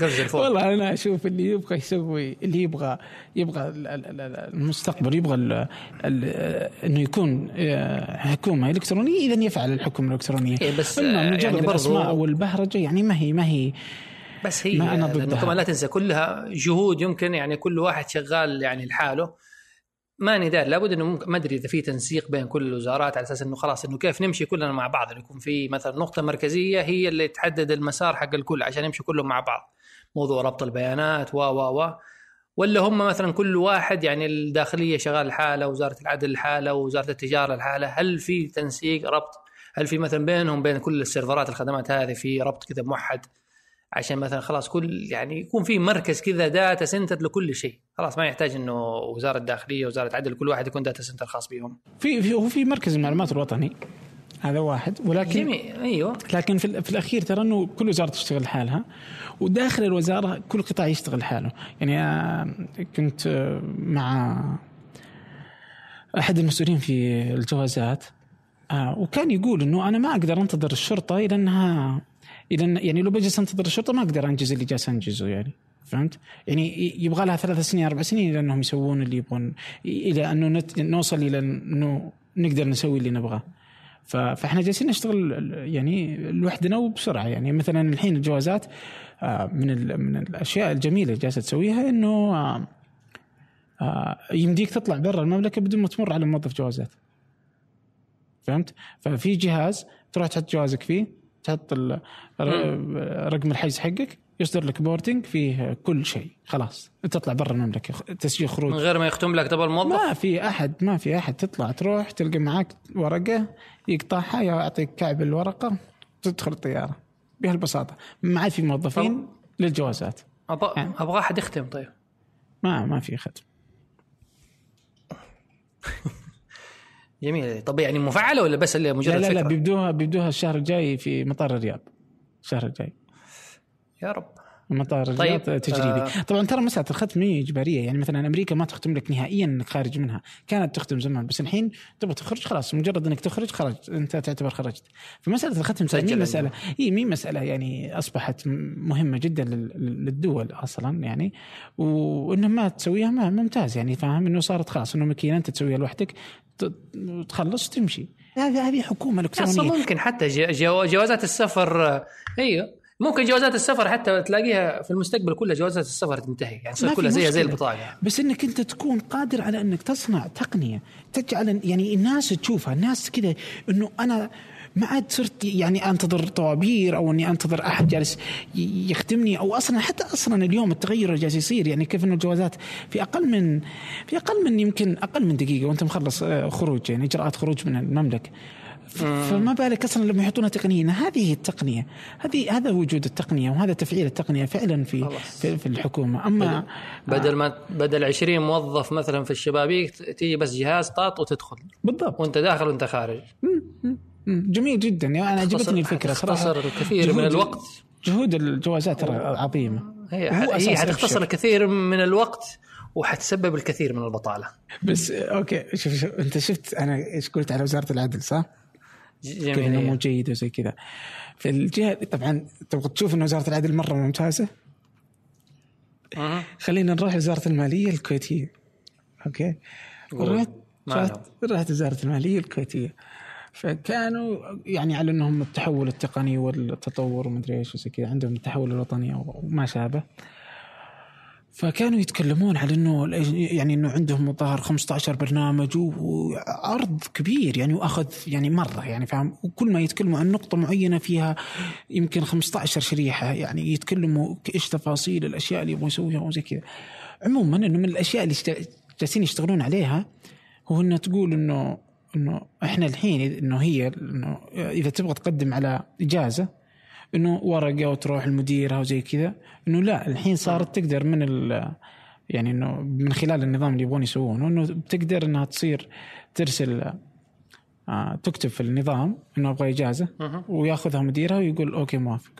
[SPEAKER 2] قفز الفوق
[SPEAKER 3] والله أنا أشوف اللي يبغى يسوي اللي يبغى يبغى ال- ال- ال- المستقبل يبغى ال ال إنه يكون آه، حكومة إلكترونية إذا يفعل الحكومة الإلكترونية.
[SPEAKER 2] إيه بس، آه،
[SPEAKER 3] مجرد
[SPEAKER 2] يعني
[SPEAKER 3] الأسماء والبهرجة يعني ما هي ما هي
[SPEAKER 2] بس هي
[SPEAKER 3] ما أنا ضدها.
[SPEAKER 2] لا تنسى كلها جهود يمكن يعني كل واحد شغال يعني لحاله. ماني داري لابد إنه ممكن ما أدري إذا في تنسيق بين كل الوزارات على أساس إنه خلاص إنه كيف نمشي كلنا مع بعض إنه يكون في مثلا نقطة مركزية هي اللي تحدد المسار حق الكل عشان يمشوا كلهم مع بعض. موضوع ربط البيانات و و و. ولا هم مثلا كل واحد يعني الداخلية شغال لحاله وزارة العدل لحاله ووزارة التجارة لحاله هل في تنسيق ربط؟ هل في مثلا بينهم بين كل ال server ات الخدمات هذه في ربط كذا موحد؟ عشان مثلا خلاص كل يعني يكون في مركز كذا data center لكل شيء. خلاص ما يحتاج إنه وزارة الداخلية وزارة العدل كل واحد يكون data center خاص بهم
[SPEAKER 3] في في هو في مركز المعلومات الوطني. هذا واحد. ولكن
[SPEAKER 2] جميل. أيوه.
[SPEAKER 3] لكن في, في الأخير ترى إنه كل وزارة تشتغل لحالها وداخل الوزارة كل قطاع يشتغل لحاله. يعني آه، كنت آه، مع أحد المسؤولين في الجوازات آه، وكان يقول إنه أنا ما أقدر أنتظر الشرطة إلى أنها أن يعني لو بجلس انتظر الشرطة ما أقدر أنجز اللي جالس أنجزه يعني فهمت؟ يعني يبغى لها ثلاث سنين أربع سنين إلى أنهم يسوون اللي يبغون إلى أنه نت- نوصل إلى أنه نقدر نسوي اللي نبغاه. ف- فإحنا جالسين نشتغل يعني لوحدنا وبسرعة يعني مثلا الحين الجوازات آه، من ال- من الأشياء الجميلة اللي جالسة تسويها إنه آه، آه، يمديك تطلع برا المملكة بدون ما تمر على موظف جوازات. فهمت؟ ففي جهاز تروح تحط جوازك فيه تحط رقم الحجز حقك يصدر لك بوردنج فيه كل شيء خلاص. تطلع برا المملكة تسجيل
[SPEAKER 2] من
[SPEAKER 3] خروج
[SPEAKER 2] غير ما يختم لك طبعا الموظف؟
[SPEAKER 3] ما في أحد ما في أحد. تطلع تروح تلقى معك ورقة يقطعها يعطيك كعب الورقة تدخل الطيارة. بهالبساطة. ما عاد في موظفين للجوازات.
[SPEAKER 2] أبغى
[SPEAKER 3] يعني.
[SPEAKER 2] أبغى أحد يختم طيب.
[SPEAKER 3] ما ما في ختم.
[SPEAKER 2] جميل. طب يعني مفعلة ولا بس اللي مجرد
[SPEAKER 3] لا لا لا
[SPEAKER 2] فكرة؟
[SPEAKER 3] بيبدوها بيبدوها الشهر الجاي في مطار الرياض. الشهر الجاي.
[SPEAKER 2] يا رب.
[SPEAKER 3] مطار
[SPEAKER 2] طيب،.
[SPEAKER 3] تجريبي
[SPEAKER 2] آه.
[SPEAKER 3] طبعا ترى مساله الختم هي إجبارية. يعني مثلا أمريكا ما تختم لك نهائيا انك خارج منها. كانت تختم زمان بس الحين تبغى تخرج خلاص. مجرد إنك تخرج خرج أنت تعتبر خرجت. فمسألة الختم مي مسألة. هي مي مسألة يعني أصبحت مهمة جدا لل- للدول أصلا يعني. وإنه ما تسويها ما ممتاز يعني. فاهم؟ إنه صارت خلاص. إنه ماكينه أنت تسويها لوحدك تخلص وتمشي. هذه هذه
[SPEAKER 2] حكومة
[SPEAKER 3] إلكترونية.
[SPEAKER 2] ممكن حتى جوازات السفر آه، أيوه. ممكن جوازات السفر حتى تلاقيها في المستقبل كلها جوازات السفر تنتهي يعني تصير كلها زي زي. البطاقة
[SPEAKER 3] بس إنك أنت تكون قادر على إنك تصنع تقنية تجعل يعني الناس تشوفها الناس كذا إنه أنا ما عاد صرت يعني أنتظر طوابير أو أني أنتظر أحد جالس يخدمني أو أصلا حتى أصلا اليوم التغير اللي جالس يصير يعني كيف إنه الجوازات في أقل من في أقل من يمكن أقل من دقيقة وأنت مخلص آه، خروج يعني إجراءات خروج من المملكة. فما بالك أصلا لما يحطونها تقنيا هذه هي التقنية هذه هذا وجود التقنية وهذا تفعيل التقنية فعلا في. في, في الحكومة. اما
[SPEAKER 2] بدل ما بدل 20 موظف مثلا في الشبابيك تيجي بس جهاز طاط وتدخل.
[SPEAKER 3] بالضبط.
[SPEAKER 2] وأنت داخل وأنت خارج.
[SPEAKER 3] جميل جدا. يعني أنا عجبتني الفكرة صراحة.
[SPEAKER 2] تختصر الكثير من الوقت.
[SPEAKER 3] جهود الجوازات ترى عظيمة.
[SPEAKER 2] هي, هي حتختصر. الكثير من الوقت وحتسبب الكثير من البطالة.
[SPEAKER 3] بس أوكي. شوف شوف. أنت شفت أنا إيش قلت على وزارة العدل صح؟
[SPEAKER 2] جميل.
[SPEAKER 3] إنه مو. جيد وزي كذا. في الجهة طبعا تبغى تشوف إن وزارة العدل مرة ممتازة؟
[SPEAKER 2] مهم.
[SPEAKER 3] خلينا نروح وزاره المالية الكويتية.
[SPEAKER 2] أوكي.
[SPEAKER 3] رحت, رحت وزارة المالية الكويتية. فكانوا يعني على أنهم التحول التقني والتطور ومدري إيش وزي كذا عندهم التحول الوطني وما شابه. فكانوا يتكلمون على إنه يعني إنه عندهم الظاهر 15 برنامج وعرض كبير يعني وأخذ يعني مرة يعني فاهم؟ وكل ما يتكلموا عن نقطة معينة فيها يمكن 15 شريحة يعني يتكلموا إيش تفاصيل الأشياء اللي يبغوا يسويها وزي كذا. عموما إنه من الأشياء اللي جالسين يشتغلون عليها هو إنه تقول إنه إنه إحنا الحين إنه هي إنه إذا تبغى تقدم على إجازة إنه ورقة وتروح المديرة وزي كذا إنه لا الحين صارت تقدر من ال يعني إنه من خلال النظام اللي يبغون يسوونه إنه بتقدر إنها تصير ترسل آه تكتب في النظام إنه أبغى
[SPEAKER 2] إجازة.
[SPEAKER 3] وياخذها مديرها ويقول okay موافق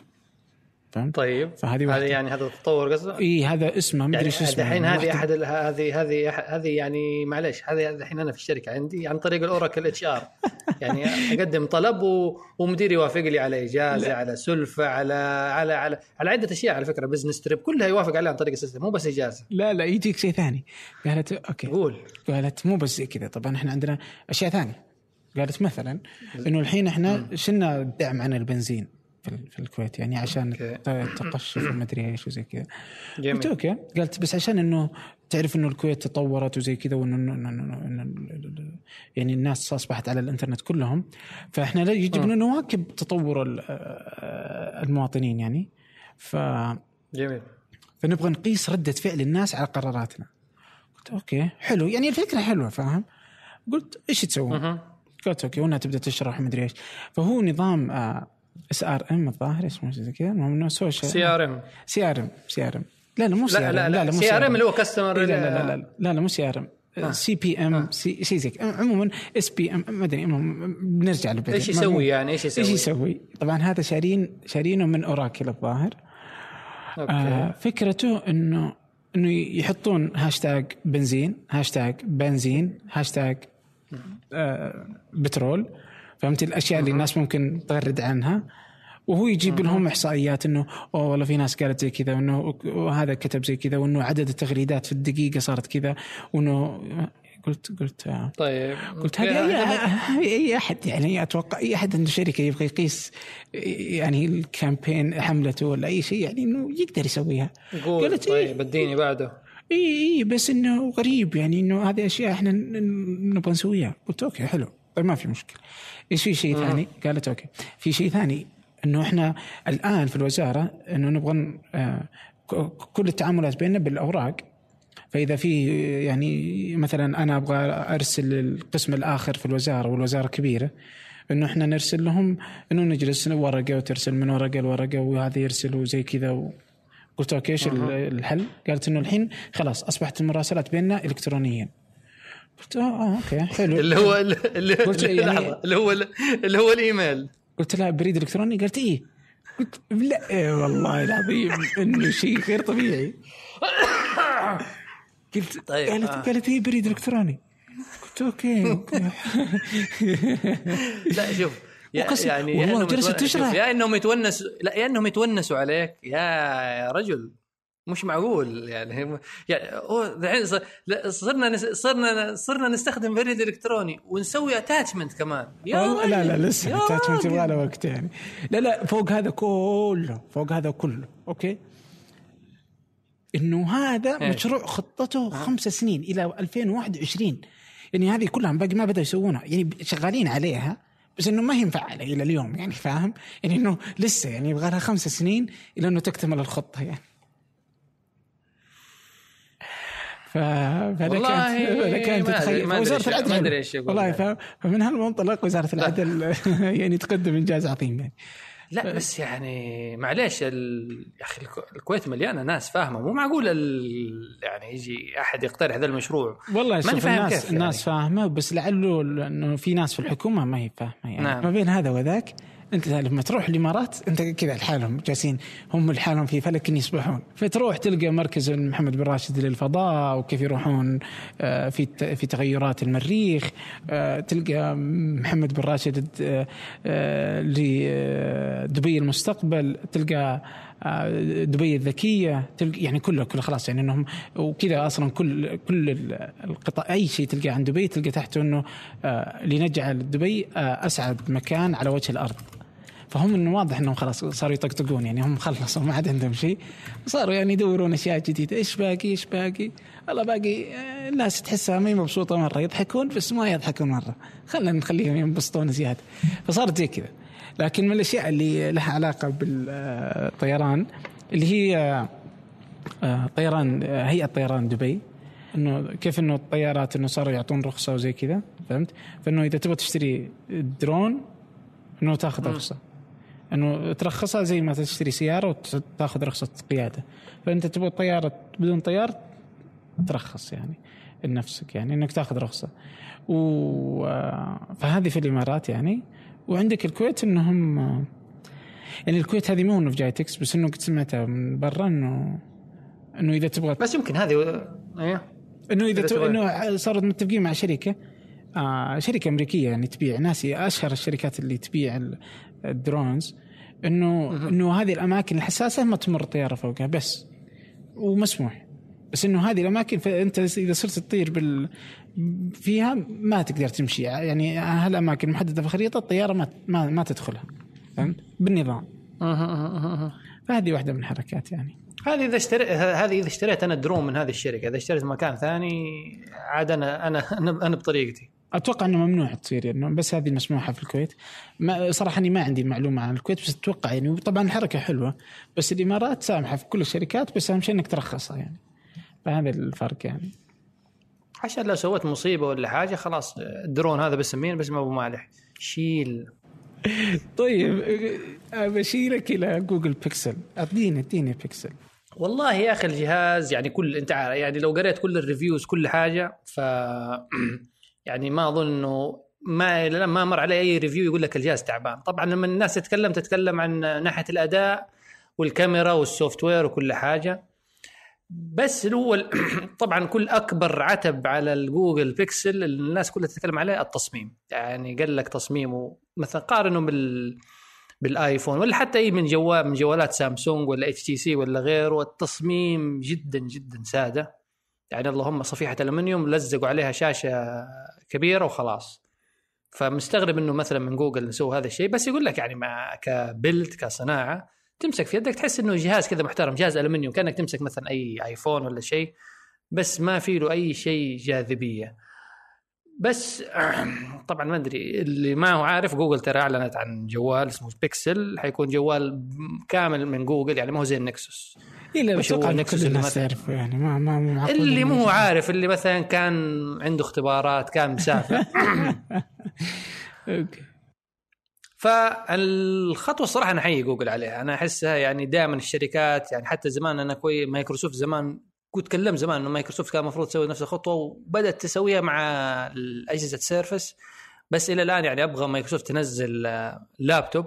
[SPEAKER 3] فهمت؟
[SPEAKER 2] طيب.
[SPEAKER 3] فهذه واحدة.
[SPEAKER 2] يعني هذا التطور قصدك؟
[SPEAKER 3] إي هذا اسمه مدري
[SPEAKER 2] يعني
[SPEAKER 3] إيش اسمه.
[SPEAKER 2] الحين هذه أحد هذه هذه هذه يعني معلش هذه الحين أنا في الشركة عندي عن طريق ال Oracle HR يعني أقدم طلب و... ومديري يوافق لي على إجازة على سلفة على على على على عدة أشياء على فكرة business trip كلها يوافق عليها عن طريق ال system مو بس إجازة.
[SPEAKER 3] لا لا يجيك شيء ثاني. قالت okay.
[SPEAKER 2] قول.
[SPEAKER 3] قالت مو بس زي كذا طبعا إحنا عندنا أشياء ثانية. قالت مثلا إنه الحين إحنا شلنا الدعم عن البنزين. في, في الكويت يعني عشان
[SPEAKER 2] okay.
[SPEAKER 3] ت- تقشف وما أدري إيش وزي كذا. قلت okay قالت بس عشان إنه تعرف إنه الكويت تطورت وزي كذا وإنه يعني الناس أصبحت على الإنترنت كلهم فإحنا يجب إنه نواكب تطور آه، المواطنين يعني. ف
[SPEAKER 2] جميل.
[SPEAKER 3] فنبغى نقيس ردة فعل الناس على قراراتنا. قلت okay حلو يعني الفكرة حلوة فاهم؟ قلت إيش تسوون؟
[SPEAKER 2] مهم.
[SPEAKER 3] قلت okay وانها تبدأ تشرح ومدري إيش. فهو نظام SRM الظاهر اسمه زي كذا. المهم إنه سوشيال
[SPEAKER 2] سي آر إم.
[SPEAKER 3] سي آر إم. سي آر إم. لا لا مو C
[SPEAKER 2] لا
[SPEAKER 3] R
[SPEAKER 2] لا
[SPEAKER 3] M
[SPEAKER 2] لا
[SPEAKER 3] مو
[SPEAKER 2] CRM اللي هو customer
[SPEAKER 3] إيه، لا لا لا لا لا, لا مو سي آر إم. سي بي إم سي شيء زي كذا. عموما SBM ما أدري المهم بنرجع. إيش
[SPEAKER 2] يسوي يعني؟ إيش يسوي؟
[SPEAKER 3] إيش يسوي؟ طبعا هذا شارين شارينه من Oracle الظاهر. آه فكرته إنه إنه يحطون هاشتاج بنزين هاشتاج بنزين هاشتاج آه بترول. فهمت الأشياء اللي الناس ممكن تغرد عنها. وهو يجيب لهم إحصائيات إنه أوه والله في ناس قالت زي كذا وإنه وهذا كتب زي كذا وإنه عدد التغريدات في الدقيقة صارت كذا وإنه قلت قلت
[SPEAKER 2] طيب.
[SPEAKER 3] قلت هذه أي أي أحد يعني أتوقع أي أحد عنده شركة يبغى يقيس يعني ال campaign حملته ولا أي شيء يعني إنه يقدر يسويها.
[SPEAKER 2] قول.
[SPEAKER 3] قالت إيه.
[SPEAKER 2] طيب اديني بعده.
[SPEAKER 3] اي اي بس إنه غريب يعني إنه هذه أشياء إحنا نبغى نسويها. قلت okay حلو. طيب ما في مشكلة. إيش في شيء ثاني؟ قالت okay. في شيء ثاني إنه إحنا الآن في الوزارة إنه نبغى آه، كل التعاملات بيننا بالأوراق. فإذا في يعني مثلا أنا أبغى أرسل القسم الآخر في الوزارة والوزارة كبيرة إنه إحنا نرسل لهم إنه نجلس ورقة وترسل من ورقة لورقة وهذا يرسل وزي كذا و... قلت okay إيش ال- الحل؟ قالت إنه الحين خلاص أصبحت المراسلات بيننا الكترونيا. قلت آه, آه okay حلو.
[SPEAKER 2] اللي هو اللي,
[SPEAKER 3] قلت
[SPEAKER 2] اللي,
[SPEAKER 3] يعني-
[SPEAKER 2] لحظة، اللي هو اللي هو الإيميل.
[SPEAKER 3] قلت لها بريد إلكتروني؟ قالت إيه. قلت لا إيه والله العظيم إنه شيء غير طبيعي. قلت
[SPEAKER 2] طيب،
[SPEAKER 3] قالت
[SPEAKER 2] آه.
[SPEAKER 3] قالت إيه بريد إلكتروني. قلت okay.
[SPEAKER 2] لا شوف يعني
[SPEAKER 3] والله جلست تشرح.
[SPEAKER 2] يا إنهم يتونسوا لا يا إنهم يتونسوا عليك يا رجل. مش معقول يعني يعني الحين صرنا صرنا صرنا نستخدم بريد إلكتروني ونسوي attachment كمان يا
[SPEAKER 3] لا لا لسه
[SPEAKER 2] راجل.
[SPEAKER 3] يبغى له وقت يعني لا لا فوق هذا كله فوق هذا كله okay إنه هذا
[SPEAKER 2] إيه.
[SPEAKER 3] مشروع خطته خمس سنين إلى 2021 يعني هذه كلها باقي ما بدأوا يسوونها يعني شغالين عليها بس إنه ما هي مفعله إلى اليوم يعني فاهم؟ يعني إنه لسه يعني يبغى لها خمس سنين إلى إنه تكتمل الخطة يعني. ف... فلك
[SPEAKER 2] والله
[SPEAKER 3] لك تتخيل
[SPEAKER 2] وزارة
[SPEAKER 3] العدل
[SPEAKER 2] ما. إيش يقول
[SPEAKER 3] والله
[SPEAKER 2] يعني.
[SPEAKER 3] ف... فمن هالمنطلق وزارة العدل يعني تقدم إنجاز عظيم يعني.
[SPEAKER 2] لا بس يعني معليش ال... يا أخي الكو- الكويت مليانة ناس فاهمة مو معقول ال... يعني يجي أحد يقترح ذا المشروع
[SPEAKER 3] والله
[SPEAKER 2] ماني فاهم
[SPEAKER 3] الناس
[SPEAKER 2] كيف
[SPEAKER 3] الناس
[SPEAKER 2] يعني.
[SPEAKER 3] فاهمة بس لعله انه في ناس في الحكومة ما هي فاهمة يعني
[SPEAKER 2] نعم.
[SPEAKER 3] ما بين هذا وذاك انت لما تروح الامارات انت كذا لحالهم جالسين هم لحالهم في فلك يسبحون. فتروح تلقى مركز محمد بن راشد للفضاء وكيف يروحون آه، في في تغيرات المريخ آه، تلقى محمد بن راشد آه، لدبي المستقبل تلقى دبي الذكية تلقى يعني كله كله خلاص يعني إنهم وكذا أصلا كل كل ال- القطاع أي شيء تلقاه عن دبي تلقى تحته إنه لنجعل دبي أسعد مكان على وجه الأرض. فهم إنه واضح إنهم خلاص صاروا يطقطقون يعني هم خلصوا ما عاد عندهم شيء. صاروا يعني يدورون أشياء جديدة إيش باقي إيش باقي؟ والله باقي آه، الناس تحسها ما هي مبسوطة مرة يضحكون بس ما يضحكون مرة. خلينا نخليهم ينبسطون زيادة. فصارت زي كذا. لكن من الأشياء اللي لها علاقة بالطيران اللي هي آه، طيران آه، هيئة طيران دبي إنه كيف إنه الطيارات إنه صاروا يعطون رخصة وزي كذا فهمت؟ فإنه إذا تبغى تشتري درون إنه تاخذ رخصة. أنه ترخصها زي ما تشتري سيارة وتاخذ رخصة قيادة. فأنت تبغى طيارة بدون طيار ترخص يعني لنفسك يعني إنك تاخذ رخصة. و فهذه في الإمارات يعني. وعندك الكويت إنهم يعني الكويت هذه مو إنه في جايتكس بس إنه قد سمعتها من برا إنه إنه إذا تبغى
[SPEAKER 2] بس يمكن هذه إيه.
[SPEAKER 3] إنه إذا تبغى. إنه صاروا متفقين مع شركة آه شركة أمريكية يعني تبيع ناسي أشهر الشركات اللي تبيع الدرونز إنه إنه هذه الأماكن الحساسه ما تمر طيارة فوقها بس ومسموح. بس إنه هذه الأماكن فانت اذا صرت تطير بال فيها ما تقدر تمشي. يعني هالأماكن محددة في الخريطة الطيارة ما ما, ما تدخلها. فهمت؟ بالنظام. فهذه واحدة من الحركات يعني.
[SPEAKER 2] هذه إذا اشتريت هذه إذا اشتريت أنا درون من هذه الشركة إذا اشتريت مكان ثاني عاد أنا أنا أنا بطريقتي.
[SPEAKER 3] أتوقع إنه ممنوع تصير يعني بس هذه مسموحة في الكويت. ما صراحة أني ما عندي معلومة عن الكويت بس أتوقع يعني طبعا الحركة حلوة بس الإمارات سامحة في كل الشركات بس أهم شيء إنك ترخصها يعني. فهذا الفرق يعني.
[SPEAKER 2] عشان لو سويت مصيبة ولا حاجة خلاص الدرون هذا بسمين باسم ابو مالح. شيل.
[SPEAKER 3] طيب بشيلك إلى Google Pixel. اديني اديني بيكسل.
[SPEAKER 2] والله يا أخي الجهاز يعني كل أنت يعني لو قريت كل ال reviews كل حاجة ف يعني ما أظن إنه ما ما مر علي أي review يقول لك الجهاز تعبان. طبعا لما الناس تتكلم تتكلم عن ناحية الأداء والكاميرا وال software وكل حاجة. بس هو طبعا كل أكبر عتب على ال Google Pixel الناس كلها تتكلم عليه التصميم. يعني قال لك تصميمه مثلا قارنه بال بال iPhone ولا حتى أي من جوال من جوالات سامسونج ولا HTC ولا غيره. التصميم جدا جدا سادة. يعني اللهم صفيحة الومنيوم لزقوا عليها شاشة كبيرة وخلاص. فمستغرب إنه مثلا من جوجل نسوي هذا الشيء بس يقول لك يعني مع ك build كصناعة تمسك في يدك تحس إنه جهاز كذا محترم جهاز ألمنيوم كأنك تمسك مثلا أي iPhone ولا شيء بس ما في له أي شيء جاذبية. بس طبعا ما أدري اللي ما هو عارف جوجل ترى أعلنت عن جوال اسمه بيكسل حيكون جوال كامل من جوجل يعني ما هو زي ال Nexus
[SPEAKER 3] اي لا بس أتوقع كل الناس يعرفوا يعني ما ما
[SPEAKER 2] اللي مو عارف اللي مثلا كان عنده اختبارات كان مسافر. okay. فالخطوة الصراحة أنا احيي جوجل عليها. أنا أحسها يعني دائما الشركات يعني حتى زمان أنا كوي مايكروسوفت زمان كنت تكلمت زمان إنه مايكروسوفت كان المفروض تسوي نفس الخطوة وبدأت تسويها مع اجهزه Surface بس إلى الآن يعني أبغى مايكروسوفت تنزل لابتوب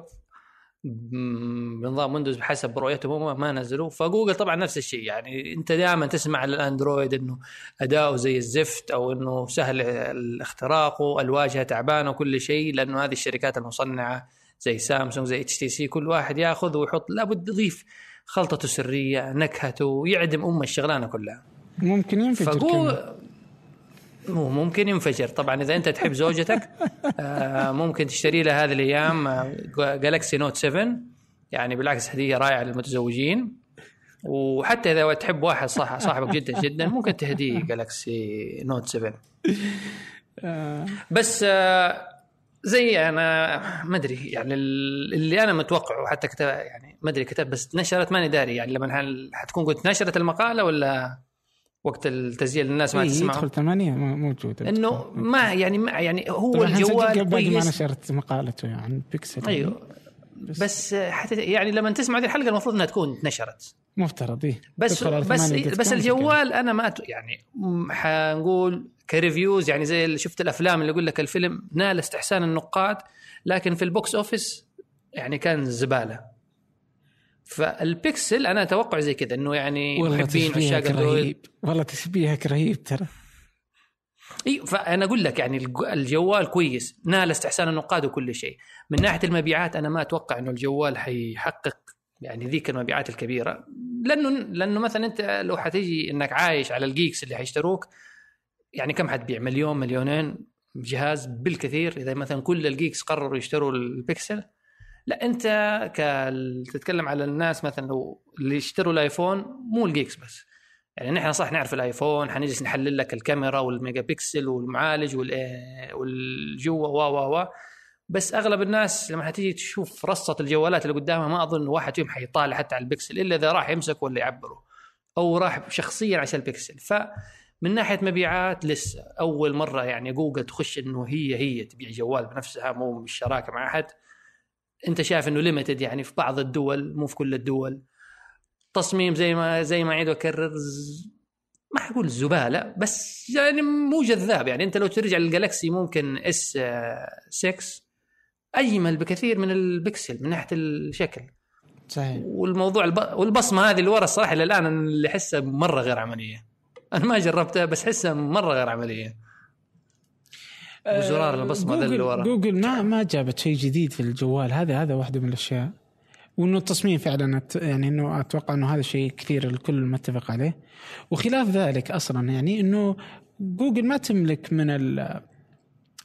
[SPEAKER 2] بنظام Windows بحسب رؤيتهم هم ما نزلوا. فجوجل طبعا نفس الشيء يعني أنت دائما تسمع على ال Android إنه أداؤه زي الزفت أو إنه سهل اختراقه الواجهه تعبانة وكل شيء لأنه هذه الشركات المصنعة زي سامسونج زي HTC كل واحد ياخذ ويحط. لابد يضيف خلطته سرية نكهته ويعدم أم الشغلانة كلها.
[SPEAKER 3] ممكن ينفجر فقو...
[SPEAKER 2] مو ممكن ينفجر. طبعا إذا أنت تحب زوجتك آه ممكن تشتري لها هذه الأيام Galaxy Note 7 يعني بالعكس هدية رائعة للمتزوجين. وحتى إذا تحب واحد صح صاحبك جدا جدا ممكن تهديه Galaxy Note 7 بس آه زي أنا ما أدري يعني اللي أنا متوقعه حتى كتب يعني ما أدري كتب بس نشرت ماني داري. يعني لما حتكون قلت نشرت المقالة ولا وقت التسجيل الناس ما
[SPEAKER 3] إيه
[SPEAKER 2] تسمع
[SPEAKER 3] يدخل ثمانية موجود
[SPEAKER 2] إنه ما يعني ما يعني هو الجوال
[SPEAKER 3] كويس ما نشرت مقالته عن بيكسل
[SPEAKER 2] أيوه. بس, بس حتى يعني لما تسمع هذه الحلقة المفروض إنها تكون نشرت.
[SPEAKER 3] مفترض إيه.
[SPEAKER 2] بس بس بس الجوال أنا ما يعني حنقول ك reviews يعني زي اللي شفت الأفلام اللي يقول لك الفيلم نال استحسان النقاد لكن في ال box office يعني كان زبالة. فالبكسل أنا أتوقع زي كذا إنه يعني
[SPEAKER 3] محبين عشاق اندرويد والله تشبيهك رهيب ترى.
[SPEAKER 2] إي فأنا أقول لك يعني الجوال كويس نال استحسان النقاد وكل شيء. من ناحية المبيعات أنا ما أتوقع إنه الجوال حيحقق يعني ذيك المبيعات الكبيرة. لأنه لأنه مثلا أنت لو حتيجي إنك عايش على ال geeks اللي حيشتروك يعني كم حتبيع مليون مليونين جهاز بالكثير. إذا مثلا كل ال geeks قرروا يشتروا البكسل لا أنت ك تتكلم على الناس مثلا لو اللي يشتروا الآيفون مو ال geeks بس. يعني نحن صح نعرف الآيفون حنجلس نحلل لك الكاميرا والميجا بكسل والمعالج والجوا و و و بس أغلب الناس لما حتيجي تشوف رصة الجوالات اللي قدامها ما أظن واحد فيهم حيطالع حتى على البكسل إلا إذا راح يمسك ولا يعبره أو راح شخصيا عشان البكسل فمن ناحية مبيعات لسه أول مرة يعني جوجل تخش إنه هي هي تبيع جوال بنفسها مو بالشراكة مع أحد. أنت شايف إنه limited يعني في بعض الدول مو في كل الدول. تصميم زي ما زي ما اعيد واكرر ما حقول زبالة بس يعني مو جذاب. يعني أنت لو ترجع لل Galaxy ممكن S 6 اجمل بكثير من البكسل من ناحية الشكل.
[SPEAKER 3] صحيح.
[SPEAKER 2] والموضوع الب... والبصمة هذه اللي ورا الصراحة إلى الآن اللي أحسها مرة غير عملية. أنا ما جربتها بس احسها مرة غير عملية. وزرار البصمة ذا اللي ورا.
[SPEAKER 3] جوجل ما ما جابت شيء جديد في الجوال. هذا هذا واحدة من الأشياء. وإنه التصميم فعلا يعني إنه أتوقع إنه هذا شيء كثير الكل متفق عليه. وخلاف ذلك أصلا يعني إنه جوجل ما تملك من ال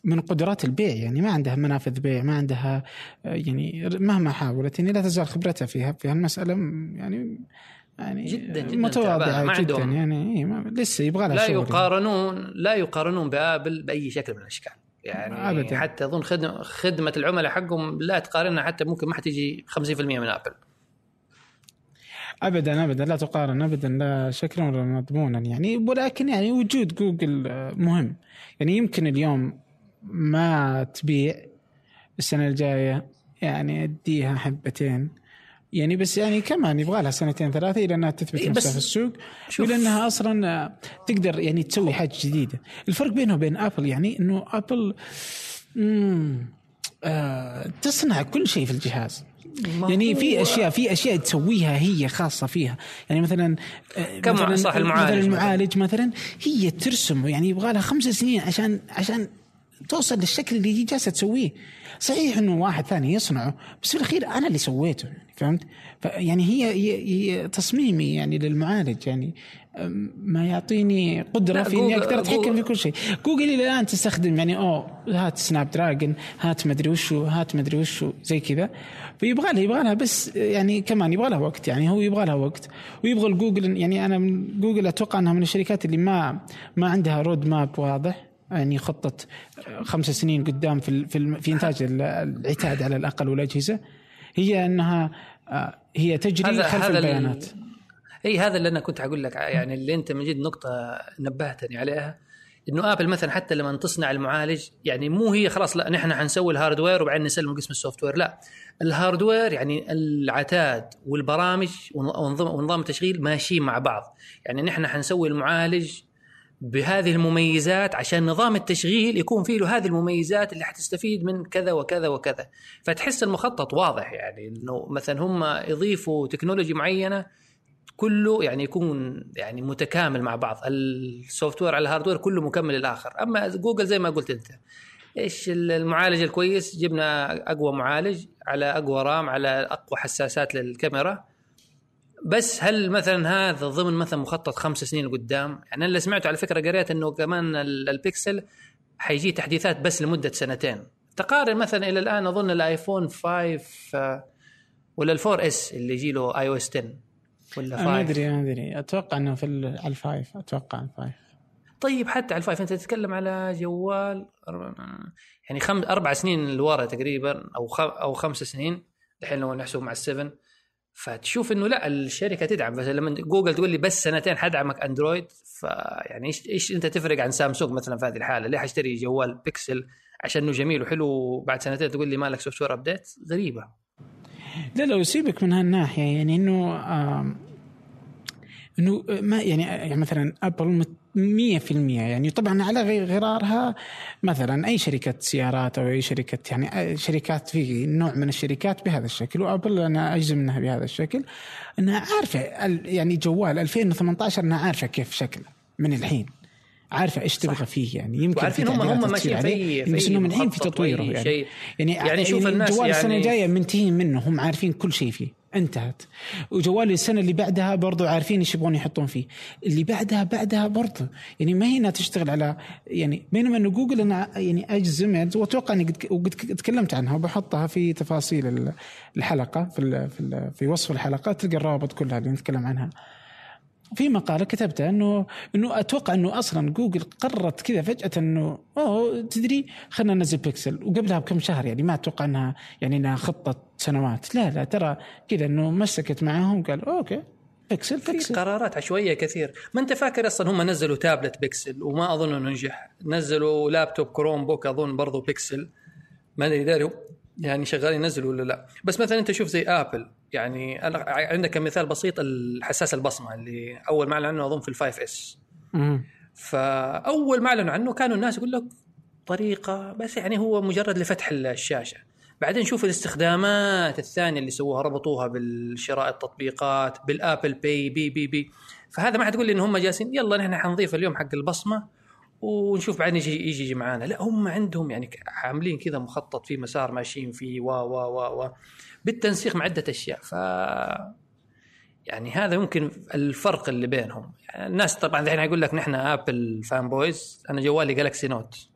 [SPEAKER 3] من قدرات البيع. يعني ما عندها منافذ بيع ما عندها آه، يعني مهما حاولت يعني لا تزال خبرتها فيها في هالمسألة م- يعني يعني
[SPEAKER 2] جداً- جداً. متواضعة. ما
[SPEAKER 3] جدا
[SPEAKER 2] عندهم-
[SPEAKER 3] يعني إيه، ما- لسه يبغى لها
[SPEAKER 2] لا
[SPEAKER 3] شغل. يعني.
[SPEAKER 2] يقارنون لا يقارنون بآبل بأي شكل من الأشكال. يعني
[SPEAKER 3] أبداً.
[SPEAKER 2] حتى أظن خدمه خدمة العملاء حقهم لا تقارنها حتى ممكن ما حتيجي 50% من آبل.
[SPEAKER 3] ابدا ابدا. لا تقارن ابدا. لا شكلا ولا مضمونا يعني. ولكن يعني وجود جوجل آه، مهم. يعني يمكن اليوم ما تبيع السنة الجاية يعني أديها حبتين. يعني بس يعني كمان يبغى لها سنتين ثلاثة إلى إنها تثبت
[SPEAKER 2] إيه،
[SPEAKER 3] نفسها في السوق
[SPEAKER 2] شوف.
[SPEAKER 3] ولانها أصلا تقدر يعني تسوي حاجة جديدة الفرق بينها وبين ابل يعني إنه ابل آه تصنع كل شيء في الجهاز يعني في اشياء في أشياء تسويها هي خاصة فيها يعني مثلا آه،
[SPEAKER 2] كم
[SPEAKER 3] مثلا
[SPEAKER 2] صح المعالج
[SPEAKER 3] مثلا. المعالج مثلا هي ترسمه يعني يبغى لها خمس سنين عشان عشان توصل للشكل اللي هي جالسة تسويه. صحيح إنه واحد ثاني يصنعه بس في الأخير أنا اللي سويته يعني فهمت؟ يعني هي هي, تصميمي يعني للمعالج يعني ما يعطيني
[SPEAKER 2] قدرة
[SPEAKER 3] في إني أقدر
[SPEAKER 2] أتحكم
[SPEAKER 3] في كل شيء. جوجل إلى الآن تستخدم يعني أوه هات Snapdragon هات مدري وشو هات مدري وشو زي كذا. فيبغى لها يبغى لها بس يعني كمان يبغى لها وقت يعني هو يبغى لها وقت. ويبغى الجوجل يعني أنا من جوجل أتوقع إنها من الشركات اللي ما ما عندها road map واضح. يعني خطه خمس سنين قدام في في, في إنتاج ال- العتاد على الأقل والأجهزة هي أنها آه، هي تجري خلف
[SPEAKER 2] ال-
[SPEAKER 3] البيانات.
[SPEAKER 2] إي هذا اللي أنا كنت أقول لك يعني اللي أنت من جد نقطة نبهتني عليها إنه آبل مثلا حتى لما تصنع المعالج يعني مو هي خلاص لا نحن حنسوي ال hardware وبعدين نسلم قسم ال software لا. ال hardware يعني العتاد والبرامج ونظام ونظام التشغيل ماشيين مع بعض. يعني نحن حنسوي المعالج بهذه المميزات عشان نظام التشغيل يكون فيه له هذه المميزات اللي حتستفيد من كذا وكذا وكذا. فتحس المخطط واضح يعني إنه مثلا هم يضيفوا technology معينة كله يعني يكون يعني متكامل مع بعض. ال software على ال hardware كله مكمل للآخر. أما جوجل زي ما قلت أنت إيش المعالج الكويس؟ جبنا أقوى معالج على أقوى RAM على أقوى حساسات للكاميرا. بس هل مثلا هذا ضمن مثلا مخطط خمس سنين قدام يعني اللي سمعته على فكرة قريت إنه كمان ال- البيكسل حيجي تحديثات بس لمدة سنتين. تقارن مثلا إلى الآن أظن الايفون 5 آه، ولا ال four S اللي يجي له iOS 10 ولا
[SPEAKER 3] أنا ما
[SPEAKER 2] 5
[SPEAKER 3] أدري ما أدري. أتوقع إنه في ال- على ال five أتوقع على الفايف
[SPEAKER 2] طيب حتى على ال five أنت تتكلم على جوال يعني خم أربع سنين لورا تقريبا أو خم أو خمس سنين. الحين لو نحسب مع ال seven فتشوف إنه لا الشركة تدعم. لما جوجل تقول لي بس سنتين حدعمك أندرويد فيعني إيش إيش أنت تفرق عن سامسونج مثلا في هذه الحالة؟ ليه حاشتري جوال بيكسل عشان إنه جميل وحلو بعد سنتين تقول لي مالك software update غريبة.
[SPEAKER 3] لا لو يسيبك من هالناحية. يعني إنه إنه ما يعني يعني مثلا ابل مت- 100% يعني طبعا على غرارها مثلا أي شركة سيارات أو أي شركة يعني أي شركات في نوع من الشركات بهذا الشكل. وأبل أنا أجزم إنها بهذا الشكل. انها عارفة ال- يعني جوال 2018 انها عارفة كيف شكله من الحين. عارفة إيش تبغى فيه يعني. يمكن
[SPEAKER 2] وعارفين
[SPEAKER 3] في
[SPEAKER 2] هم هم ماشيين في أي- في
[SPEAKER 3] بس
[SPEAKER 2] أي
[SPEAKER 3] انه من الحين في تطويره يعني.
[SPEAKER 2] شيء.
[SPEAKER 3] يعني
[SPEAKER 2] يعني شوف الناس
[SPEAKER 3] الجوال السنة
[SPEAKER 2] يعني-
[SPEAKER 3] الجاية منتهين منه هم عارفين كل شيء فيه. انتهت. وجوال السنة اللي بعدها برضو عارفين إيش يبغون يحطون فيه. اللي بعدها بعدها برضو. يعني ما هي إنها تشتغل على يعني بينما إنه جوجل أنا يعني أجزم يعني وأتوقع إني قد تكلمت عنها وبحطها في تفاصيل ال- الحلقة في في, في وصف الحلقة تلقى الروابط كلها اللي نتكلم عنها. في مقالة كتبتها انه إنه أتوقع إنه أصلا جوجل قررت كذا فجأة إنه أوه تدري خلينا ننزل بيكسل. وقبلها بكم شهر يعني ما أتوقع انها يعني إنها خطة سنوات. لا لا ترى كذا إنه مسكت معاهم قال okay Pixel
[SPEAKER 2] في
[SPEAKER 3] بيكسل.
[SPEAKER 2] قرارات عشوائية كثير. ما أنت فاكر أصلا هم نزلوا tablet Pixel؟ وما أظن إنه نجح. نزلوا لابتوب Chromebook أظن برضو بيكسل. ما أدري يعني شغالين ينزلوا ولا لا. بس مثلا أنت شوف زي آبل. يعني أنا عندك مثال بسيط الحساس البصمة اللي أول ما اعلن عنه أظن في ال
[SPEAKER 3] 5S.
[SPEAKER 2] فأول ما أعلنوا عنه كانوا الناس يقول لك طريقة بس يعني هو مجرد لفتح الشاشة. بعدين شوف الاستخدامات الثانية اللي سووها ربطوها بالشراء التطبيقات بال Apple Pay بي بي بي. فهذا ما حتقول لي إن هم جالسين يلا نحن حنضيف اليوم حق البصمة ونشوف بعدين يجي يجي يجي معانا. لا هم عندهم يعني عاملين كذا مخطط في مسار ماشيين فيه و و و و بالتنسيق مع عدة أشياء. ف يعني هذا يمكن الفرق اللي بينهم. يعني الناس طبعا الحين يقول لك نحن Apple fanboys أنا جوالي Galaxy Note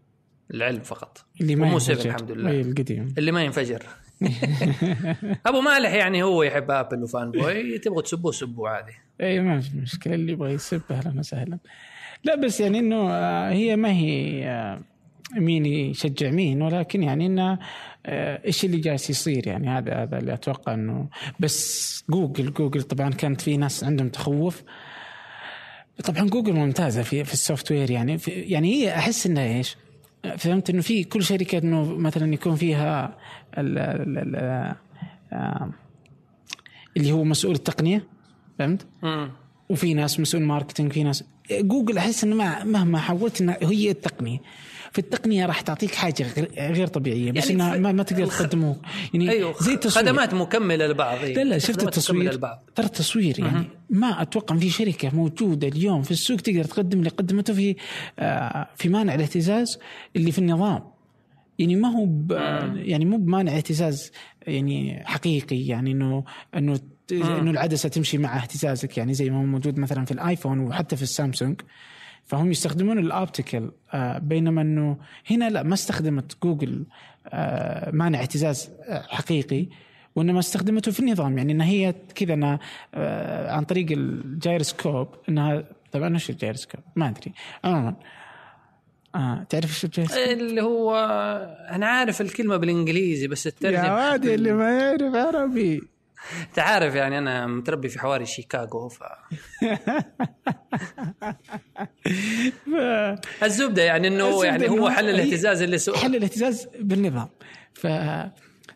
[SPEAKER 2] العلم فقط.
[SPEAKER 3] اللي ما
[SPEAKER 2] ومو 7
[SPEAKER 3] ينفجر.
[SPEAKER 2] الحمد لله.
[SPEAKER 3] أي القديم.
[SPEAKER 2] اللي ما ينفجر. أبو مالح يعني هو يحب Apple و fanboy تبغوا تسبوه سبوه عادي.
[SPEAKER 3] اي ما في مشكلة اللي يبغى يسب أهلا وسهلا. لا بس يعني إنه آه، هي ما هي آه، مين يشجع مين ولكن يعني انه آه، إيش اللي جالس يصير يعني هذا هذا اللي أتوقع إنه بس جوجل جوجل طبعا كانت في ناس عندهم تخوف طبعا جوجل ممتازة في في ال software يعني في يعني هي أحس إنها إيش؟ فهمت إنه في كل شركة إنه مثلا يكون فيها ال ال ال آه، اللي هو مسؤول التقنية فهمت؟ وفي ناس مسؤول marketing في ناس جوجل أحس إنه ما- مهما حاولت إنها هي التقنية في التقنية راح تعطيك حاجة غير, طبيعية بس
[SPEAKER 2] يعني
[SPEAKER 3] انها ما, ما تقدر تقدمه. يعني
[SPEAKER 2] أيوه
[SPEAKER 3] زي التصوير.
[SPEAKER 2] خدمات مكملة لبعض.
[SPEAKER 3] لا لا شفت التصوير. ترى التصوير يعني ما أتوقع في شركة موجودة اليوم في السوق تقدر تقدم اللي قدمته في آه، في مانع الاهتزاز اللي في النظام. يعني ما هو ب يعني مو بمانع اهتزاز يعني حقيقي يعني انه إنه إنه العدسة تمشي مع اهتزازك. يعني زي ما هو موجود مثلا في الآيفون وحتى في السامسونج. فهم يستخدمون ال optical آه بينما إنه هنا لا ما استخدمت جوجل آه مانع اهتزاز آه حقيقي وإنما استخدمته في النظام يعني انها هي كذا إنها عن طريق الجايروسكوب إنها طبعا إيش الجايروسكوب؟ ما أدري عموما آه تعرف إيش الجايروسكوب؟
[SPEAKER 2] اللي هو أنا عارف الكلمة بالإنجليزي بس
[SPEAKER 3] يا
[SPEAKER 2] الترجمه
[SPEAKER 3] وادي اللي ما يعرف عربي
[SPEAKER 2] انت عارف يعني أنا متربي في حواري شيكاغو ف الزبدة يعني
[SPEAKER 3] إنه
[SPEAKER 2] يعني هو حل الاهتزاز اللي سوى
[SPEAKER 3] حل الاهتزاز بالنظام. ف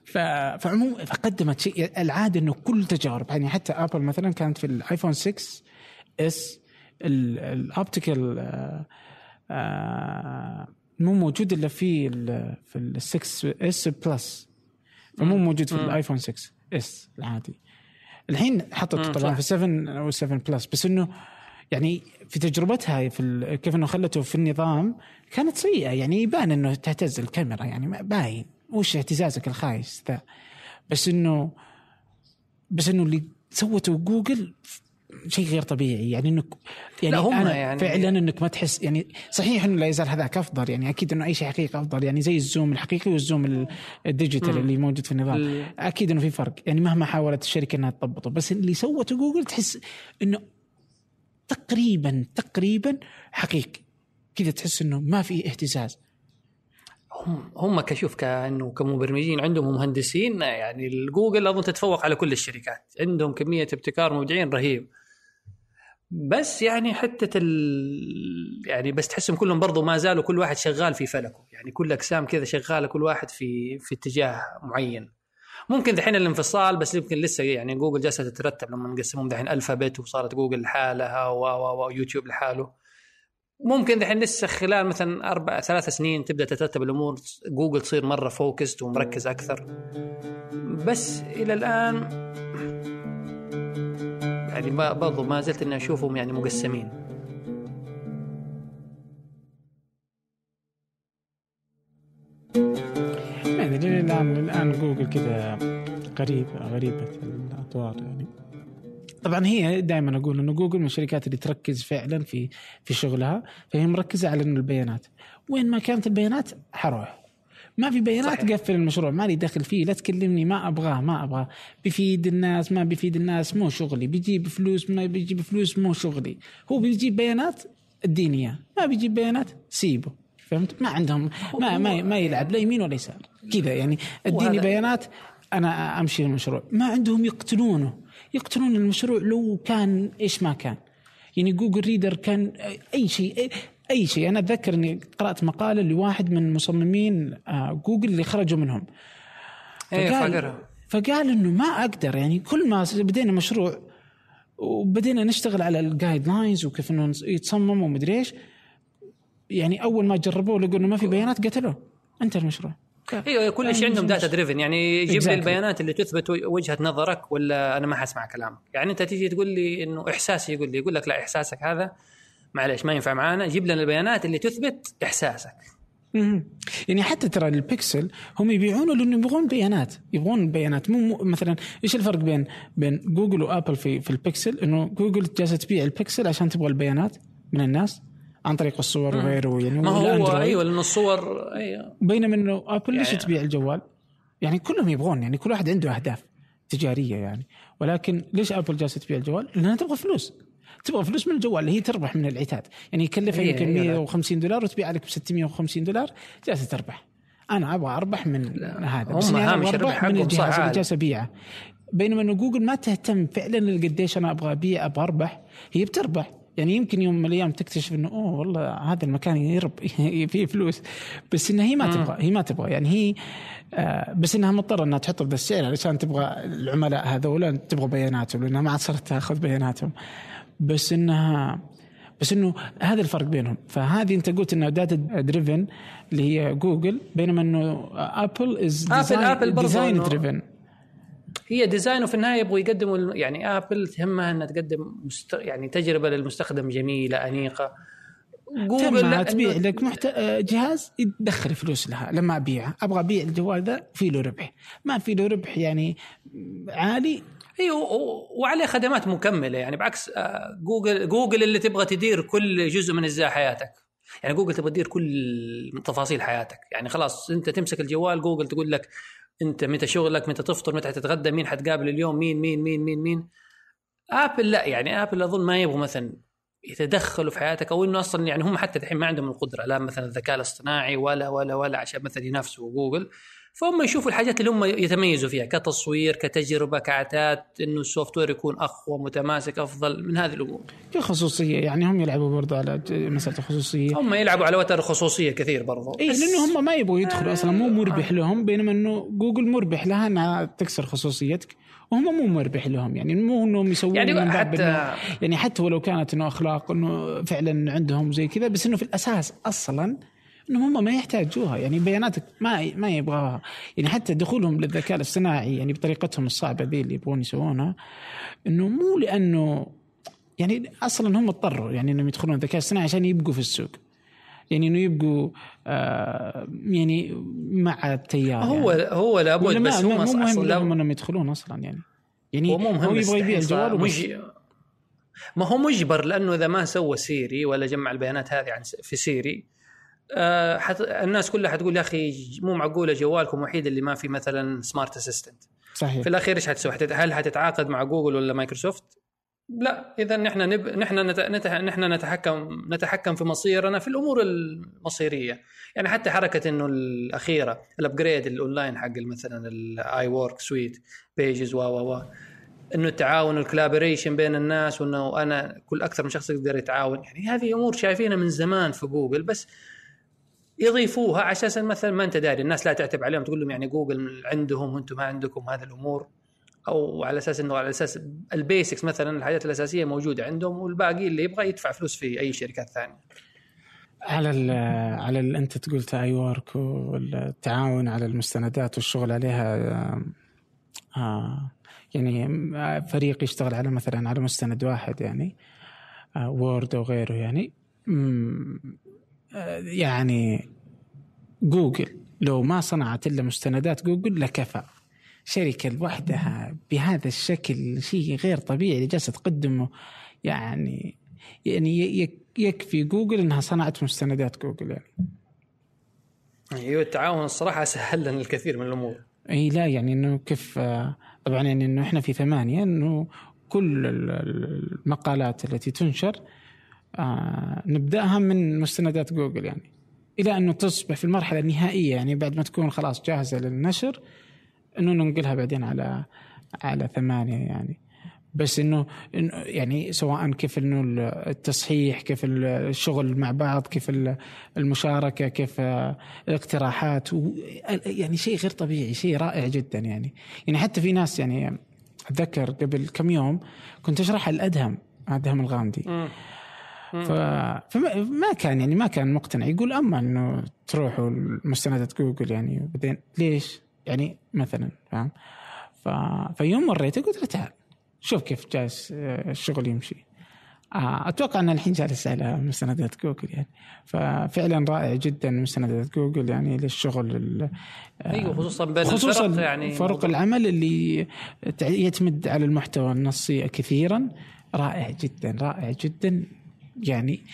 [SPEAKER 3] ف فعموما فقدمت شيء العادة إنه كل تجارب يعني حتى آبل مثلا كانت في الآيفون 6 S ال optical آه، مو موجود إلا في ال في ال 6S Plus. فمو موجود في الآيفون 6S العادي. الحين
[SPEAKER 2] مم،
[SPEAKER 3] طبعا. في 7 أو 7 Plus بس إنه يعني في تجربتها في كيف إنه خلته في النظام كانت سيئة. يعني يبان إنه تهتز الكاميرا يعني باين. وش اهتزازك الخايس ذا؟ بس انه بس إنه اللي سوته جوجل شيء غير طبيعي. يعني انك يعني
[SPEAKER 2] هم
[SPEAKER 3] أنا
[SPEAKER 2] يعني-
[SPEAKER 3] فعلا إنك ما تحس يعني صحيح إنه لا يزال هذاك أفضل. يعني أكيد إنه أي شيء حقيقي أفضل. يعني زي ال zoom الحقيقي وال zoom ال- ال digital اللي موجود في النظام.
[SPEAKER 2] ال-
[SPEAKER 3] أكيد إنه في فرق. يعني مهما حاولت الشركة إنها تضبطه. بس اللي سوته جوجل تحس إنه تقريبا تقريبا حقيقي. كذا تحس إنه ما في اهتزاز.
[SPEAKER 2] هم هم كشوف كأنه كمبرمجين عندهم مهندسين يعني الجوجل أظن تتفوق على كل الشركات. عندهم كمية ابتكار مبدعين رهيب. بس يعني حتة ال... يعني بس تحسهم كلهم برضو ما زالوا كل واحد شغال في فلكه. يعني كل أقسام كذا شغالة كل واحد في في اتجاه معين. ممكن دحين الانفصال بس يمكن لسه يعني جوجل جالسة تترتب. لما نقسمهم دحين Alphabet وصارت جوجل لحالها و- و- ويوتيوب لحاله. ممكن دحين لسه خلال مثلا أربع ثلاث سنين تبدأ تترتب الأمور. جوجل تصير مرة focused ومركز أكثر. بس إلى الآن يعني برضو ما زلت إني أشوفهم يعني مقسمين.
[SPEAKER 3] ادري الان الآن جوجل كذا غريب غريبة الأطوار يعني. طبعا هي دائما أقول إنه جوجل من الشركات اللي تركز فعلا في في شغلها فهي مركزة على إنه البيانات. وين ما كانت البيانات حروح. ما في بيانات
[SPEAKER 2] صحيح.
[SPEAKER 3] قفل المشروع مالي دخل فيه لا تكلمني ما أبغاه ما أبغاه. بيفيد الناس ما بيفيد الناس مو شغلي. بيجيب فلوس ما بيجيب فلوس مو شغلي. هو بيجيب بيانات اياه ما بيجيب بيانات سيبه. فهمت؟ ما عندهم ما ما, ما يلعب لا يمين ولا يسار. كذا يعني. اديني بيانات أنا أمشي المشروع. ما عندهم يقتلونه. يقتلون المشروع لو كان إيش ما كان. يعني Google Reader كان أي شيء أي شيء. أنا أتذكر إني قرأت مقالة لواحد من مصممين آه، جوجل اللي خرجوا منهم.
[SPEAKER 2] إيه
[SPEAKER 3] فقال- فقال إنه ما أقدر يعني كل ما بدينا مشروع وبدينا نشتغل على ال guidelines وكيف إنه يتصمم ومدري إيش يعني أول ما جربوه لقوا إنه ما في بيانات قتلوه. انتهى المشروع.
[SPEAKER 2] أيوه كل شيء عندهم data driven يعني يجيب
[SPEAKER 3] Exactly.
[SPEAKER 2] لي البيانات اللي تثبت وجهة نظرك ولا أنا ما حسمع كلامك؟ يعني أنت تيجي تقول لي إنه إحساسي يقول لي يقول لك لا إحساسك هذا معلش ما ينفع معانا. جيب لنا البيانات اللي تثبت
[SPEAKER 3] إحساسك. يعني حتى ترى البكسل هم يبيعونه لأنه يبغون بيانات. يبغون البيانات مو مثلا إيش الفرق بين بين جوجل وآبل في في البكسل إنه جوجل جالسة تبيع البكسل عشان تبغى البيانات من الناس عن طريق الصور وغيره يعني
[SPEAKER 2] ما هو. أيوه لأنه الصور أيوه.
[SPEAKER 3] بينما إنه آبل ليش
[SPEAKER 2] يعني-
[SPEAKER 3] تبيع الجوال؟ يعني كلهم يبغون يعني كل واحد عنده أهداف تجارية يعني. ولكن ليش آبل جالسة تبيع الجوال؟ لأنها تبغى فلوس. تبغى فلوس من الجوال هي تربح من العتاد. يعني يكلفها
[SPEAKER 2] هي-
[SPEAKER 3] يمكن
[SPEAKER 2] هي
[SPEAKER 3] 150 دولار وتبيع لك ب 650 دولار جالسة تربح. أنا أبغى أربح من هذا
[SPEAKER 2] هم
[SPEAKER 3] بس
[SPEAKER 2] هامش
[SPEAKER 3] أبغى
[SPEAKER 2] الربح
[SPEAKER 3] اربح من الجهاز اللي. جالسة أبيعه. بينما إنه جوجل ما تهتم فعلا قديش أنا أبغى أبيع أبغى أربح هي بتربح. يعني يمكن يوم من الأيام تكتشف إنه أوه والله هذا المكان يرب فيه فلوس. بس إنها هي ما تبغى هي ما تبغى. يعني هي آه بس إنها مضطرة إنها تحط بذا السعر علشان تبغى العملاء هذول تبغى بياناتهم لأنها ما عاد صارت تأخذ بياناتهم. بس إنها بس إنه هذا الفرق بينهم. فهذه أنت قلت انه data driven اللي هي جوجل بينما إنه ابل از
[SPEAKER 2] آبل برضو design
[SPEAKER 3] driven
[SPEAKER 2] هي design وفي النهاية يبغوا يقدموا يعني ابل تهمها إنها تقدم مست... يعني تجربة للمستخدم جميلة أنيقة. جوجل لا
[SPEAKER 3] تبيع
[SPEAKER 2] إنه-
[SPEAKER 3] لك محت... جهاز يدخل فلوس لها لما ابيعه أبغى أبيع الجوال ذا في له ربح. ما في له ربح يعني عالي
[SPEAKER 2] و- وعليه خدمات مكملة. يعني بعكس آه، جوجل جوجل اللي تبغى تدير كل جزء من أجزاء حياتك. يعني جوجل تبغى تدير كل تفاصيل حياتك. يعني خلاص أنت تمسك الجوال جوجل تقول لك أنت متى شغلك متى تفطر متى تتغدى مين حتقابل اليوم مين مين مين مين مين. آبل لا يعني آبل أظن ما يبغوا مثلا يتدخلوا في حياتك أو إنه أصلا يعني هم حتى الحين ما عندهم القدرة. لا مثلا الذكاء الاصطناعي ولا ولا ولا عشان مثلا ينافسوا جوجل. فهم يشوفوا الحاجات اللي هم يتميزوا فيها كتصوير كتجربة كعتاد إنه ال software يكون أقوى متماسك أفضل من هذه الأمور.
[SPEAKER 3] كخصوصية يعني هم يلعبوا برضه على مسألة الخصوصية.
[SPEAKER 2] هم يلعبوا على وتر الخصوصية كثير برضو.
[SPEAKER 3] اي
[SPEAKER 2] بس-
[SPEAKER 3] لأنه هم ما يبغوا يدخلوا أصلا مو مربح لهم بينما إنه جوجل مربح لها إنها تكسر خصوصيتك وهم مو مربح لهم يعني مو إنهم يسوون
[SPEAKER 2] يعني حتى
[SPEAKER 3] إنه يعني حتى ولو كانت إنه أخلاق إنه فعلا عندهم زي كذا بس إنه في الأساس أصلا انهم هم ما يحتاجوها يعني بياناتك ما ما يبغاها يعني حتى دخولهم للذكاء الاصطناعي يعني بطريقتهم الصعبة ذي اللي يبغون يسوونها إنه مو لأنه يعني أصلا هم اضطروا يعني إنهم يدخلون الذكاء الاصطناعي عشان يبقوا في السوق يعني إنه يبقوا آه يعني مع التيار
[SPEAKER 2] هو
[SPEAKER 3] يعني.
[SPEAKER 2] هو لابد بس هم
[SPEAKER 3] مو
[SPEAKER 2] أصلاً
[SPEAKER 3] مهم لهم إنهم يدخلون أصلا يعني يعني
[SPEAKER 2] هو مو مهم
[SPEAKER 3] هو يبغى يبيع الجوال وبس.
[SPEAKER 2] ما هو مجبر لأنه إذا ما سوى سيري ولا جمع البيانات هذه عن في سيري آه حت... الناس كلها حتقول يا أخي مو معقولة جوالكم وحيد اللي ما في مثلا smart assistant
[SPEAKER 3] صحيح.
[SPEAKER 2] في الأخير إيش حتسوي؟ حتت- هل حتتعاقد مع جوجل ولا مايكروسوفت؟ لا. اذا نحن نب... نحن نت... نت... نحن نتحكم نتحكم في مصيرنا في الأمور المصيرية. يعني حتى حركة إنه الأخيرة ال upgrade ال online حق مثلا الاي ورك سويت بيجز و و و إنه التعاون وال collaboration بين الناس وإنه أنا كل أكثر من شخص يقدر يتعاون. يعني هذه أمور شايفينها من زمان في جوجل بس يضيفوها على أساس مثلا ما أنت داري. الناس لا تعتب عليهم تقول لهم يعني جوجل عندهم وأنتم ما عندكم هذه الأمور. أو على أساس إنه على أساس ال basics مثلا الحاجات الأساسية موجودة عندهم والباقي اللي يبغى يدفع فلوس في أي شركات ثانية.
[SPEAKER 3] على ال على ال أنت تقول اي ورك والتعاون على المستندات والشغل عليها آه، يعني فريق يشتغل على مثلا على مستند واحد يعني آه وورد أو غيره يعني. يعني جوجل لو ما صنعت إلا مستندات جوجل لكفى. شركة لوحدها بهذا الشكل شيء غير طبيعي اللي جالسة تقدمه. يعني يعني يكفي جوجل إنها صنعت مستندات جوجل يعني.
[SPEAKER 2] أيوه التعاون الصراحة سهل لنا الكثير من الأمور.
[SPEAKER 3] إي لا يعني إنه كيف طبعا يعني إنه إحنا في ثمانية إنه كل ال- ال- المقالات التي تنشر آه، نبدأها من مستندات جوجل يعني. إلى انه تصبح في المرحلة النهائية يعني بعد ما تكون خلاص جاهزة للنشر إنه ننقلها بعدين على على ثمانية يعني. بس إنه يعني سواء كيف إنه التصحيح كيف الشغل مع بعض كيف المشاركة كيف الاقتراحات يعني شيء غير طبيعي شيء رائع جدا يعني. يعني حتى في ناس يعني أتذكر قبل كم يوم كنت أشرح الأدهم أدهم الغامدي ف... فما كان يعني ما كان مقتنع. يقول أما إنه تروحوا لمستندات جوجل يعني بعدين ليش؟ يعني مثلا فاهم؟ ف... فيوم مريت قلت له تعال شوف كيف جالس آه، الشغل يمشي. آه، أتوقع إن الحين جالس على مستندات جوجل يعني. ففعلا رائع جدا مستندات جوجل يعني للشغل
[SPEAKER 2] آه، أيوه خصوصا بين
[SPEAKER 3] خصوصا الفرق يعني فرق العمل اللي يعتمد على المحتوى النصي كثيرا. رائع جدا رائع جدا. يعني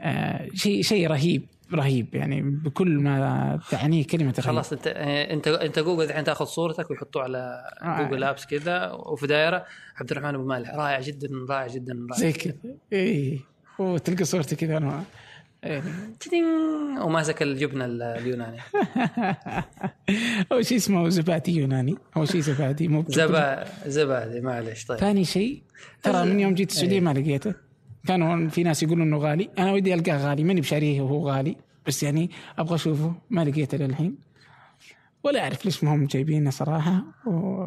[SPEAKER 3] آه شيء شيء رهيب رهيب. يعني بكل ما تعنيه كلمة رهيب.
[SPEAKER 2] خلاص انت انت انت جوجل الحين تاخذ صورتك ويحطوه على آه. جوجل apps كذا وفي دايره عبد الرحمن أبو مالح. رائع جدا رائع جدا رائع
[SPEAKER 3] زي كذا. اي وتلقى صورتي كذا أنا.
[SPEAKER 2] إيه. وماسك الجبنة اليوناني.
[SPEAKER 3] أول شيء اسمه زبادي يوناني. أول شيء زبادي مو
[SPEAKER 2] زبادي معلش طيب.
[SPEAKER 3] ثاني شيء ترى من يوم جيت السعودية ما لقيته. كانوا في ناس يقولوا إنه غالي. أنا ودي ألقاه غالي ماني بشاريه وهو غالي. بس يعني أبغى أشوفه ما لقيته للحين. ولا أعرف ليش ما هم جايبينه صراحة. و...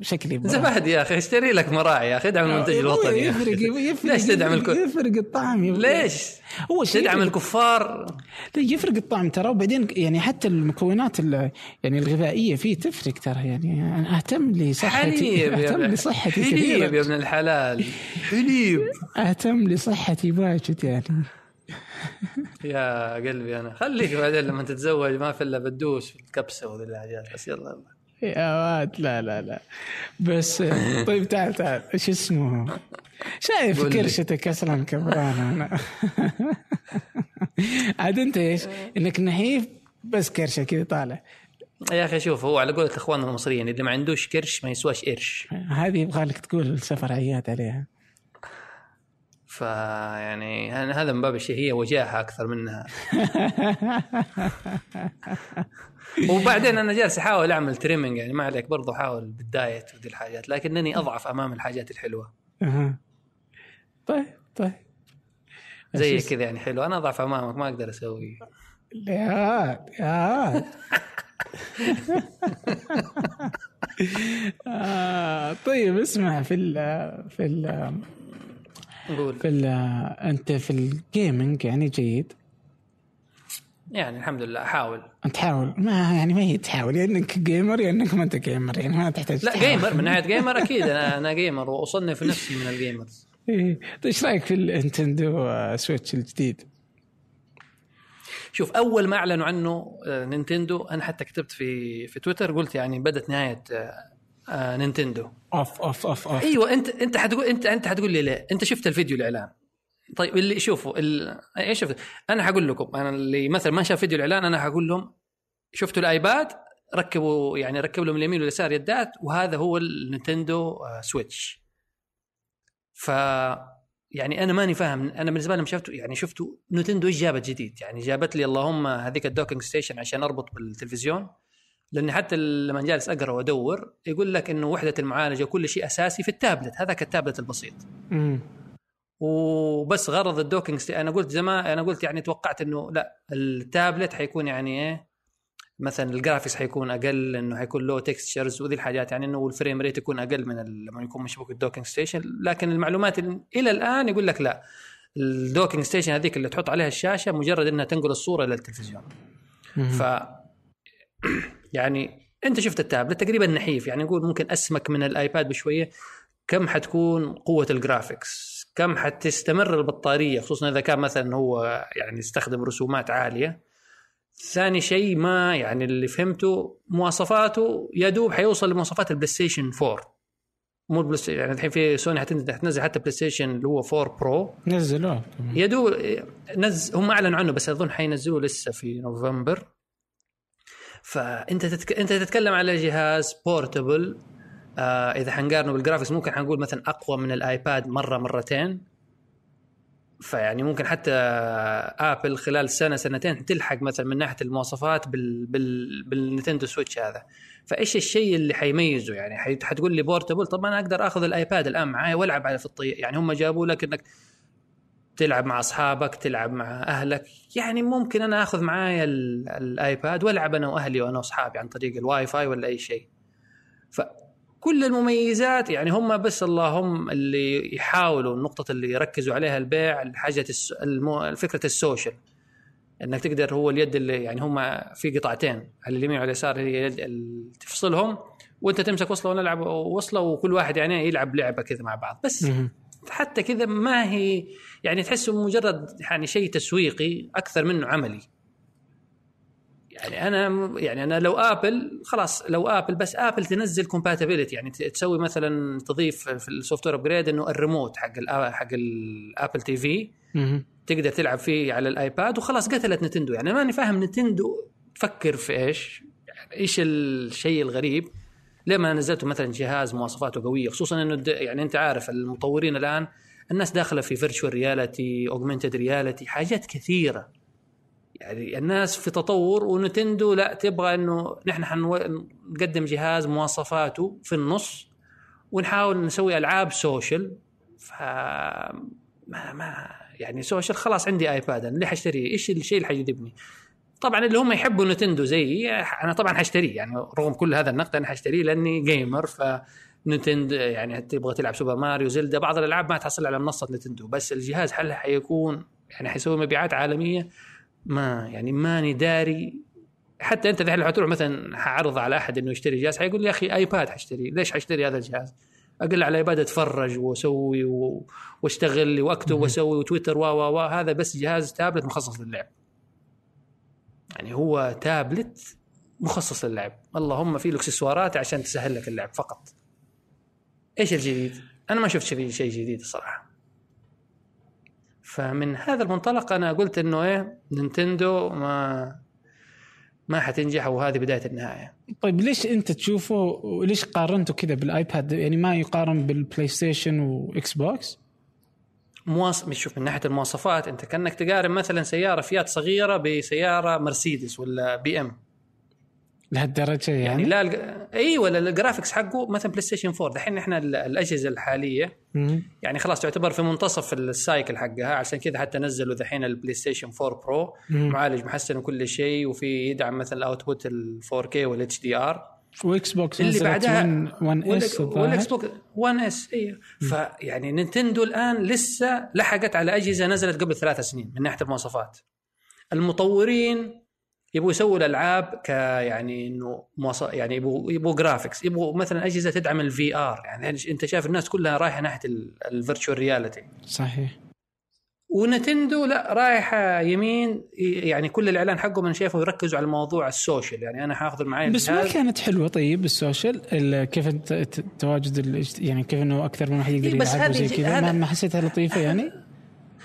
[SPEAKER 3] شكلي
[SPEAKER 2] زبادي يا أخي اشتري لك مراعي يا أخي ادعم المنتج الوطني
[SPEAKER 3] يفرق يفرق
[SPEAKER 2] ليش تدعم
[SPEAKER 3] الكل يفرق الطعم
[SPEAKER 2] يفرق. ليش؟ هو شيء تدعم الكفار؟
[SPEAKER 3] يفرق الطعم ترى وبعدين يعني حتى المكونات يعني الغذائية فيه تفرق ترى يعني. أنا أهتم لصحتي
[SPEAKER 2] أهتم لصحتي حليب يا ابن الحلال. حليب.
[SPEAKER 3] أهتم لصحتي واجد يعني.
[SPEAKER 2] يا قلبي أنا. خليك بعدين لما تتزوج ما في إلا بدوس في الكبسة وذي الحاجات بس يلا.
[SPEAKER 3] يا واد لا لا لا. بس طيب تعال تعال. إيش اسمه؟ شايف كرشتك أصلا كبران أنا. عاد أنت إيش؟ إنك نحيف بس كرشة كذا طالع.
[SPEAKER 2] يا أخي شوف هو على قولة إخواننا المصريين إذا ما عندوش كرش ما يسواش قرش.
[SPEAKER 3] هذه يبغى لك تقول سفر عياد عليها.
[SPEAKER 2] فيعني هذا من باب الشيء هي وجاهه أكثر منها. وبعدين أنا جالس أحاول أعمل trimming يعني ما عليك برضو أحاول بال diet ودي الحاجات لكنني أضعف أمام الحاجات الحلوة.
[SPEAKER 3] أها. طيب طيب.
[SPEAKER 2] زي كذا يعني حلو. أنا أضعف أمامك ما أقدر أسوي.
[SPEAKER 3] يا يا آه طيب اسمع في ال في ال
[SPEAKER 2] قول.
[SPEAKER 3] في أنت في ال gaming يعني جيد.
[SPEAKER 2] يعني الحمد لله احاول
[SPEAKER 3] انت حاول ما يعني ما هي تحاول يا إنك gamer يا إنك ما أنت gamer يعني ما تحتاج
[SPEAKER 2] لا gamer من ناحية gamer أكيد أنا أنا gamer وأصنف نفسي من ال
[SPEAKER 3] gamers إيه. طيب إيش رأيك في النينتندو سويتش الجديد؟
[SPEAKER 2] شوف أول ما أعلنوا عنه آه، نينتندو أنا حتى كتبت في في تويتر قلت يعني بدت نهاية آه نينتندو.
[SPEAKER 3] أوف أوف أوف أوف.
[SPEAKER 2] أيوه انت أنت حتقول انت أنت حتقول لي ليه؟ أنت شفت الفيديو الإعلان. طيب اللي شوفوا إيش شفت؟ أنا حقول لكم أنا اللي مثلا ما شاف فيديو الإعلان أنا حقول لهم شفتوا الآيباد؟ ركبوا يعني ركبوا لهم اليمين واليسار يدات وهذا هو النينتندو آه، سويتش. ف يعني أنا ماني فاهم أنا بالنسبة لهم شفته يعني شفتوا نينتندو إيش جابت جديد؟ يعني جابت لي اللهم هذيك ال docking station عشان أربط بالتلفزيون. لاني حتى لما جالس أقرأ وأدور يقول لك إنه وحدة المعالجة وكل شيء أساسي في التابلت هذاك التابلت البسيط.
[SPEAKER 3] امم
[SPEAKER 2] وبس غرض ال docking أنا قلت زمان أنا قلت يعني توقعت إنه لا التابلت حيكون يعني إيه مثلا ال graphics حيكون أقل إنه حيكون low textures وذي الحاجات يعني إنه ال frame rate يكون أقل من لما يكون مشبوك ال docking station. لكن المعلومات إلى الآن يقول لك لا. ال docking station هذيك اللي تحط عليها الشاشة مجرد إنها تنقل الصورة إلى التلفزيون. ف يعني أنت شفت التابلت تقريبا نحيف يعني نقول ممكن أسمك من الآيباد بشوية. كم حتكون قوة ال graphics؟ كم حتستمر البطارية خصوصا إذا كان مثلا هو يعني يستخدم رسومات عالية. ثاني شيء ما يعني اللي فهمته مواصفاته يا دوب حيوصل لمواصفات البلاي ستيشن 4 مو البلاي ستيشن يعني الحين في سوني حتنزل حتى بلاي ستيشن اللي هو 4 Pro.
[SPEAKER 3] نزلوه.
[SPEAKER 2] يا دوب نز هم أعلنوا عنه بس أظن حينزلوه لسه في نوفمبر. فأنت تتك... أنت تتكلم على جهاز portable آه إذا حنقارنه بال graphics ممكن حنقول مثلا أقوى من الآيباد مرة مرتين. فيعني ممكن حتى آبل خلال سنة سنتين تلحق مثلا من ناحية المواصفات بال بال بالنينتندو Switch هذا. فإيش الشيء اللي حيميزه؟ يعني حتقول لي portable طب أنا أقدر آخذ الآيباد الآن معي وألعب على في الطريق يعني هم جابوا لك إنك تلعب مع أصحابك تلعب مع أهلك. يعني ممكن أنا آخذ معايا ال- الآيباد وألعب أنا وأهلي وأنا وأصحابي عن طريق الواي فاي ولا أي شيء. فكل المميزات يعني هم بس اللهم اللي يحاولوا النقطة اللي يركزوا عليها البيع حاجة الس- المو... فكرة السوشيال. إنك تقدر هو اليد اللي يعني هم في قطعتين على اليمين وعلى اليسار هي يد ال- تفصلهم وأنت تمسك وصلة ونلعب وصلة وكل واحد يعني يلعب لعبة كذا مع بعض. بس. حتى كذا ما هي يعني تحسه مجرد يعني شيء تسويقي أكثر منه عملي. يعني أنا يعني أنا لو آبل خلاص لو آبل بس آبل تنزل compatibility يعني تسوي مثلا تضيف في ال software upgrade إنه الريموت حق الآ- حق ال Apple
[SPEAKER 3] TV.
[SPEAKER 2] تقدر تلعب فيه على الايباد وخلاص قتلت نتندو. يعني ماني فاهم نتندو تفكر في إيش يعني إيش الشيء الغريب. ليه ما نزلتوا مثلا جهاز مواصفاته قوية؟ خصوصا إنه يعني أنت عارف المطورين الآن الناس داخلة في virtual reality augmented reality حاجات كثيرة. يعني الناس في تطور ونتندو لا تبغى إنه نحن حنو- نقدم جهاز مواصفاته في النص ونحاول نسوي ألعاب social ف ما ما يعني social خلاص عندي آيباد أنا ليه حاشتريه؟ إيش الشيء اللي حيجذبني؟ طبعا اللي هم يحبوا نتندو زيي أنا طبعا حاشتريه يعني رغم كل هذا النقد أنا حاشتريه لأني gamer ف نتندو يعني تبغى تلعب سوبر ماريو زلدا بعض الألعاب ما تحصل على منصة نتندو بس الجهاز هل حيكون يعني حيسوي مبيعات عالمية؟ ما يعني ماني داري حتى أنت الحين لو حتروح مثلا حعرض على أحد إنه يشتري جهاز حيقول لي يا أخي آيباد حاشتري ليش حاشتري هذا الجهاز؟ أقل على آيباد أتفرج وأسوي و... وأشتغل وأكتب وأسوي وتويتر و و و هذا بس جهاز تابلت مخصص للعب. يعني هو تابلت مخصص للعب، اللهم في له اكسسوارات عشان تسهل لك اللعب فقط. إيش الجديد؟ أنا ما شفت شيء جديد الصراحة. فمن هذا المنطلق أنا قلت إنه إيه نينتندو ما ما حتنجح وهذه بداية النهاية.
[SPEAKER 3] طيب ليش أنت تشوفه وليش قارنته كذا بالآيباد يعني ما يقارن بالبلاي ستيشن واكس بوكس؟
[SPEAKER 2] مواص... شوف من ناحية المواصفات أنت كأنك تقارن مثلا سيارة فيات صغيرة بسيارة مرسيدس ولا بي إم
[SPEAKER 3] لهالدرجة يعني,
[SPEAKER 2] يعني لا الج... إي ولا ال graphics حقه مثلا بلاي ستيشن 4 دحين إحنا ال- الأجهزة
[SPEAKER 3] الحالية.
[SPEAKER 2] يعني خلاص تعتبر في منتصف ال cycle حقها. عشان كذا حتى نزلوا دحين البلاي ستيشن 4
[SPEAKER 3] Pro.
[SPEAKER 2] معالج محسن وكل شيء وفي يدعم مثلا ال output ال 4K وال HDR
[SPEAKER 3] وإكس بوكس
[SPEAKER 2] اللي بعدها
[SPEAKER 3] 1 S
[SPEAKER 2] والاكس بوكس 1 S أيوه فيعني نينتندو الآن لسه لحقت على أجهزة نزلت قبل ثلاث سنين من ناحية المواصفات. المطورين يبغوا يسووا الألعاب ك يعني إنه مواص- يعني يبغوا يبغوا graphics يبغوا مثلا أجهزة تدعم ال VR يعني انت شايف الناس كلها رايحة ناحية ال virtual reality
[SPEAKER 3] صحيح.
[SPEAKER 2] ونتندو لا رايحة يمين يعني كل الإعلان حقهم أنا شايفه يركزوا على موضوع ال social. يعني أنا حاخذ معي
[SPEAKER 3] بس ما. كانت حلوة طيب ال social؟ ال- كيف الت- الت- تواجد الاجت- يعني كيف إنه أكثر من واحد يقدر
[SPEAKER 2] إيه، بس
[SPEAKER 3] يلعب
[SPEAKER 2] ج-
[SPEAKER 3] كذا؟ ما حسيتها لطيفة يعني؟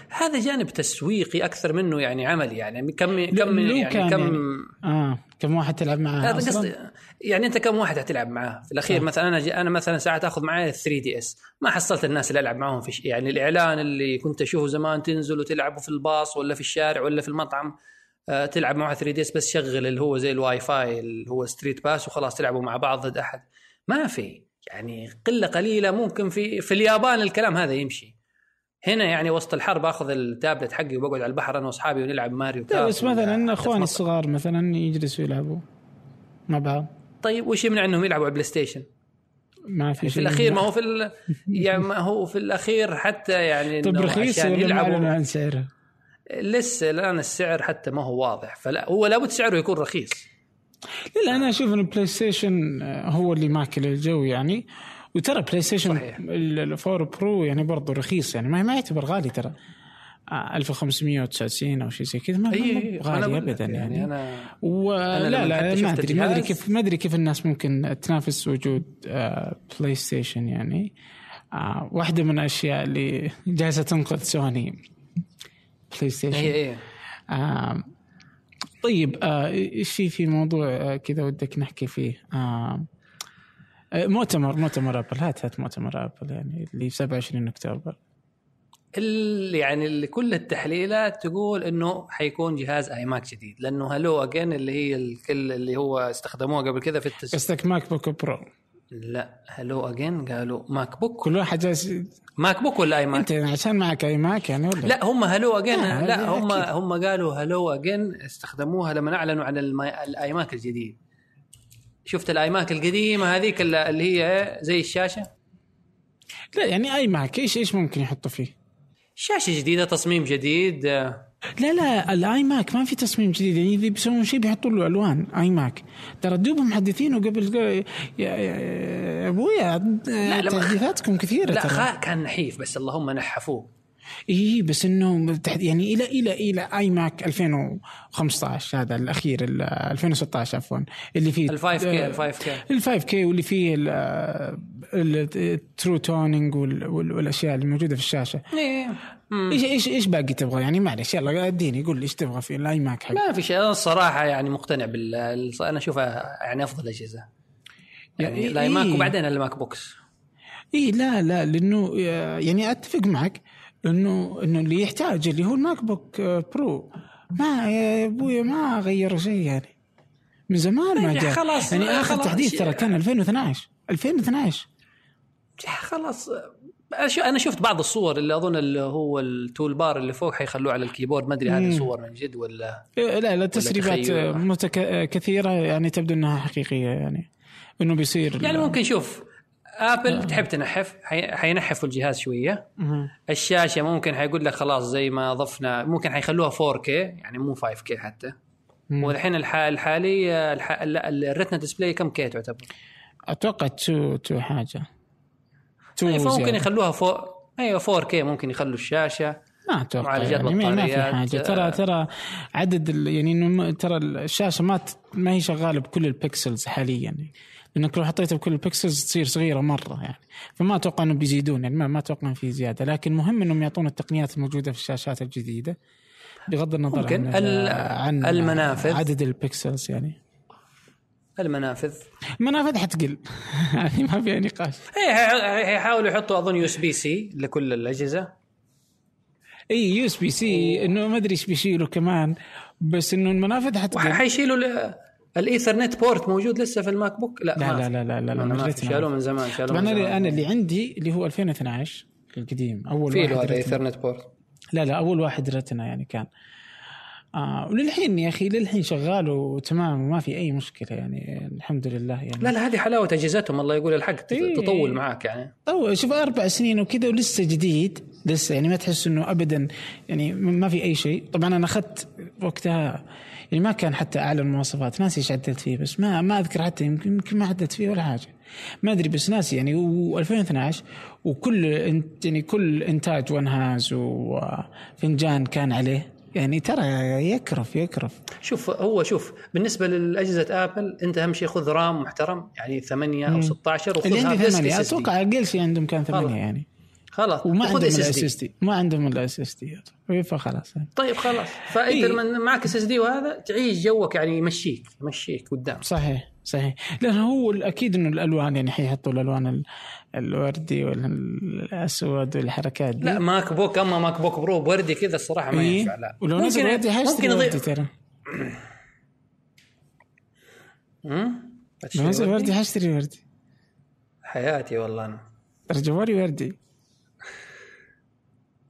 [SPEAKER 2] هذا جانب تسويقي أكثر منه يعني عملي يعني كم كم يعني
[SPEAKER 3] كان
[SPEAKER 2] كم
[SPEAKER 3] يعني. آه كم واحد تلعب معاه
[SPEAKER 2] هذا قصدي يعني أنت كم واحد حتلعب معاه؟ في الأخير
[SPEAKER 3] صح.
[SPEAKER 2] مثلا أنا أنا مثلا ساعات آخذ معي 3 DS ما حصلت الناس اللي ألعب معاهم في يعني الإعلان اللي كنت أشوفه زمان تنزل وتلعبوا في الباص ولا في الشارع ولا في المطعم آه تلعب مع 3 DS بس شغل اللي هو زي الواي فاي اللي هو StreetPass وخلاص تلعبوا مع بعض ضد أحد. ما في. يعني قلة قليلة ممكن في في اليابان الكلام هذا يمشي. هنا يعني وسط الحرب آخذ التابلت حقي وبقعد على البحر أنا وأصحابي ونلعب ماريو كارت
[SPEAKER 3] بس مثلا إخواني
[SPEAKER 2] تتمطر.
[SPEAKER 3] الصغار مثلا يجلسوا يلعبوا مع بعض
[SPEAKER 2] طيب وش يمنع إنهم يلعبوا على البلاي ستيشن؟
[SPEAKER 3] ما في
[SPEAKER 2] في
[SPEAKER 3] شيء
[SPEAKER 2] الأخير ما هو في ال... يعني ما هو في الأخير حتى يعني
[SPEAKER 3] طب
[SPEAKER 2] إنه
[SPEAKER 3] رخيص ولا
[SPEAKER 2] يلعبوا
[SPEAKER 3] عن سعره؟
[SPEAKER 2] لسه الآن السعر حتى ما هو واضح فلا هو لابد سعره يكون رخيص
[SPEAKER 3] لا لا أنا أشوف إن البلاي ستيشن آه، هو اللي ماكل الجو يعني وترى بلاي ستيشن.
[SPEAKER 2] ال
[SPEAKER 3] four Pro يعني برضه رخيص يعني ما ما يعتبر غالي ترى. آه، 1599 أو شيء زي كذا. ما
[SPEAKER 2] اي
[SPEAKER 3] هو غالي ابدا يعني,
[SPEAKER 2] يعني. أنا
[SPEAKER 3] ولا لا
[SPEAKER 2] حتى
[SPEAKER 3] ما أدري ما
[SPEAKER 2] أدري
[SPEAKER 3] كيف ما أدري كيف الناس ممكن تنافس وجود آه، بلاي ستيشن يعني. آه، واحدة من الأشياء اللي جالسة تنقذ سوني بلاي ستيشن
[SPEAKER 2] اي اي
[SPEAKER 3] آه طيب آه، إيش في في موضوع آه، كذا ودك نحكي فيه؟ آه آه، مؤتمر مؤتمر أبل. هات هات مؤتمر أبل يعني اللي 27 أكتوبر.
[SPEAKER 2] اللي يعني اللي كل التحليلات تقول إنه حيكون جهاز iMac جديد لأنه Hello Again اللي هي الكل اللي هو استخدموها قبل كذا في التسويق
[SPEAKER 3] قصدك MacBook Pro
[SPEAKER 2] لا Hello Again قالوا MacBook
[SPEAKER 3] كل واحد جالس
[SPEAKER 2] MacBook ولا iMac
[SPEAKER 3] أنت عشان معك iMac يعني ولا؟
[SPEAKER 2] لا هم Hello Again
[SPEAKER 3] لا،
[SPEAKER 2] لا, هم. هم قالوا Hello Again استخدموها لما أعلنوا عن ال iMac الجديد. شفت ال iMac القديمة هذيك اللي هي زي الشاشة؟
[SPEAKER 3] لا يعني iMac إيش إيش ممكن يحطوا فيه؟
[SPEAKER 2] شاشة جديدة تصميم جديد.
[SPEAKER 3] لا لا الاي ماك ما في تصميم جديد. يعني إذا بيسوون شيء بيحطوا له ألوان iMac ترى دوبهم محدثينه قبل يا, يا, يا
[SPEAKER 2] أبويا
[SPEAKER 3] تحديثاتكم كثيرة
[SPEAKER 2] لا
[SPEAKER 3] ترى.
[SPEAKER 2] كان نحيف بس اللهم نحفوه.
[SPEAKER 3] اي بس إنه يعني إلى إلى إلى iMac 2015 هذا الأخير ال 2016 عفوا اللي فيه
[SPEAKER 2] ال 5K ال 5K
[SPEAKER 3] ال 5K واللي فيه ال True Tone والأشياء اللي موجوده في الشاشة. إيش إيش إيش باقي تبغى؟ يعني معلش يلا اديني قول لي إيش تبغى في ال iMac حق
[SPEAKER 2] ما في شيء. أنا الصراحة يعني مقتنع بال أنا اشوفها يعني أفضل أجهزة. يعني
[SPEAKER 3] يعني
[SPEAKER 2] ال iMac
[SPEAKER 3] إيه.
[SPEAKER 2] وبعدين ال MacBooks.
[SPEAKER 3] اي لا لا لأنه يعني أتفق معك. انه إنه اللي يحتاج اللي هو ال MacBook Pro. ما يا أبويا ما غيروا شيء يعني. من زمان ما
[SPEAKER 2] يا
[SPEAKER 3] جاء.
[SPEAKER 2] خلاص،
[SPEAKER 3] يعني آخر
[SPEAKER 2] خلاص.
[SPEAKER 3] تحديث ترى كان 2012 2012
[SPEAKER 2] خلاص شو- أنا شفت بعض الصور اللي أظن اللي هو ال tool bar اللي فوق حيخلوه على ال keyboard. ما أدري هذه صور من جد ولا
[SPEAKER 3] إيه، لا لا تسريبات. متك... كثيرة يعني تبدو إنها حقيقية يعني. إنه بيصير
[SPEAKER 2] يعني ممكن شوف Apple تحب تنحف حي- حينحفوا الجهاز
[SPEAKER 3] شوية.
[SPEAKER 2] الشاشة ممكن حيقول لك خلاص زي ما ضفنا ممكن حيخلوها 4K يعني مو 5K حتى
[SPEAKER 3] مم.
[SPEAKER 2] والحين الح- الحالي ال Retina display كم K تعتبر؟
[SPEAKER 3] أتوقع two two حاجة two
[SPEAKER 2] أي فممكن. يخلوها فوق أيوه 4K ممكن يخلوا الشاشة
[SPEAKER 3] ما أتوقع
[SPEAKER 2] معالجات
[SPEAKER 3] يعني ما في حاجة ترى. ترى عدد يعني إنه ترى الشاشة ما ما هي شغالة بكل ال pixels حاليا يعني لانك لو حطيتها بكل البكسلز تصير صغيرة مرة يعني. فما أتوقع انه بيزيدون يعني ما, ما أتوقع انه في زيادة. لكن مهم إنهم يعطون التقنيات الموجودة في الشاشات الجديدة. بغض النظر
[SPEAKER 2] ممكن.
[SPEAKER 3] عن, عن
[SPEAKER 2] المنافذ.
[SPEAKER 3] عدد ال pixels يعني.
[SPEAKER 2] المنافذ.
[SPEAKER 3] المنافذ حتقل. يعني ما فيها نقاش.
[SPEAKER 2] إيه حيحاولوا يحطوا أظن USB-C لكل
[SPEAKER 3] الأجهزة. إي USB-C إنه ما أدري إيش بيشيلوا كمان. بس إنه المنافذ حتقل.
[SPEAKER 2] وحيشيلوا ال- ال Ethernet port موجود لسه في ال MacBook لا
[SPEAKER 3] لا لا. لا لا لا, لا
[SPEAKER 2] في.
[SPEAKER 3] معه.
[SPEAKER 2] شالوه من زمان شالوه
[SPEAKER 3] طبعا
[SPEAKER 2] من
[SPEAKER 3] أنا
[SPEAKER 2] زمان.
[SPEAKER 3] أنا اللي عندي اللي هو 2012 القديم أول
[SPEAKER 2] في
[SPEAKER 3] واحد.
[SPEAKER 2] إيثرنت بورت
[SPEAKER 3] لا لا أول واحد رتنا يعني كان آه وللحين يا أخي للحين شغال وتمام وما في أي مشكلة يعني الحمد لله يعني
[SPEAKER 2] لا لا هذه حلاوة أجهزتهم الله يقول الحق
[SPEAKER 3] إيه.
[SPEAKER 2] تطول معاك يعني
[SPEAKER 3] أو شوف أربع سنين وكذا ولسه جديد لسه يعني ما تحس إنه ابدا يعني ما في أي شيء طبعا أنا أخذت وقتها يعني ما كان حتى أعلى المواصفات. ناسي إيش عدلت فيه بس ما ما أذكر حتى يمكن يمكن ما عدلت فيه ولا حاجة. ما أدري بس ناسي يعني. و2012 وكل انت يعني كل إنتاج ونهاز وفنجان كان عليه. يعني ترى يكرف يكرف.
[SPEAKER 2] شوف هو شوف بالنسبة للأجهزة آبل أنت أهم شيء خذ رام محترم يعني 8 أو 16 وخذ
[SPEAKER 3] اللي عندي
[SPEAKER 2] ديسك
[SPEAKER 3] ثمانية.
[SPEAKER 2] SSD.
[SPEAKER 3] أتوقع أقل شيء عندهم كان ثمانية
[SPEAKER 2] خلاص.
[SPEAKER 3] يعني.
[SPEAKER 2] خلاص
[SPEAKER 3] وما عندهم
[SPEAKER 2] اس
[SPEAKER 3] الاس
[SPEAKER 2] اس
[SPEAKER 3] اس
[SPEAKER 2] دي
[SPEAKER 3] ما عندهم الاس اس دي فخلاص.
[SPEAKER 2] طيب خلاص. فأنت
[SPEAKER 3] إيه.
[SPEAKER 2] لما معك اس اس دي وهذا تعيش جوك يعني يمشيك يمشيك قدام.
[SPEAKER 3] صحيح صحيح. لأن هو أكيد إنه الألوان يعني حيحطوا الألوان ال- الوردي والاسود والحركات دي.
[SPEAKER 2] لا MacBook أما MacBook Pro بوردي كذا الصراحة ما
[SPEAKER 3] إيه.
[SPEAKER 2] ينفع لا.
[SPEAKER 3] ولو نزل
[SPEAKER 2] ممكن-
[SPEAKER 3] وردي حيشتري
[SPEAKER 2] ممكن
[SPEAKER 3] وردي ترى؟ لو نزل وردي حيشتري وردي.
[SPEAKER 2] حياتي والله أنا.
[SPEAKER 3] ترى جوالي وردي.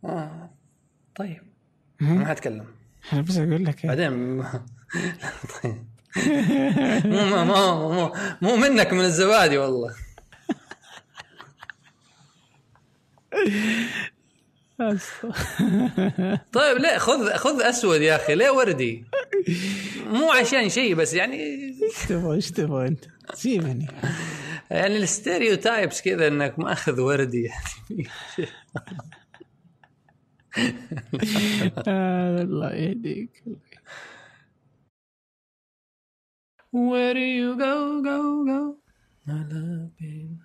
[SPEAKER 2] آه. طيب. ما حتكلم
[SPEAKER 3] أنا بس أقول لك إيه.
[SPEAKER 2] بعدين طيب. مو مو مو مو, منك من الزبادي والله. طيب ليه؟ خذ خذ أسود يا أخي ليه وردي؟ مو عشان شيء بس يعني.
[SPEAKER 3] إيش تبغى إيش تبغى أنت. سيبني.
[SPEAKER 2] يعني ال stereotypes كذا إنك مأخذ وردي يعني. Where do you go, go, go? My love, babe.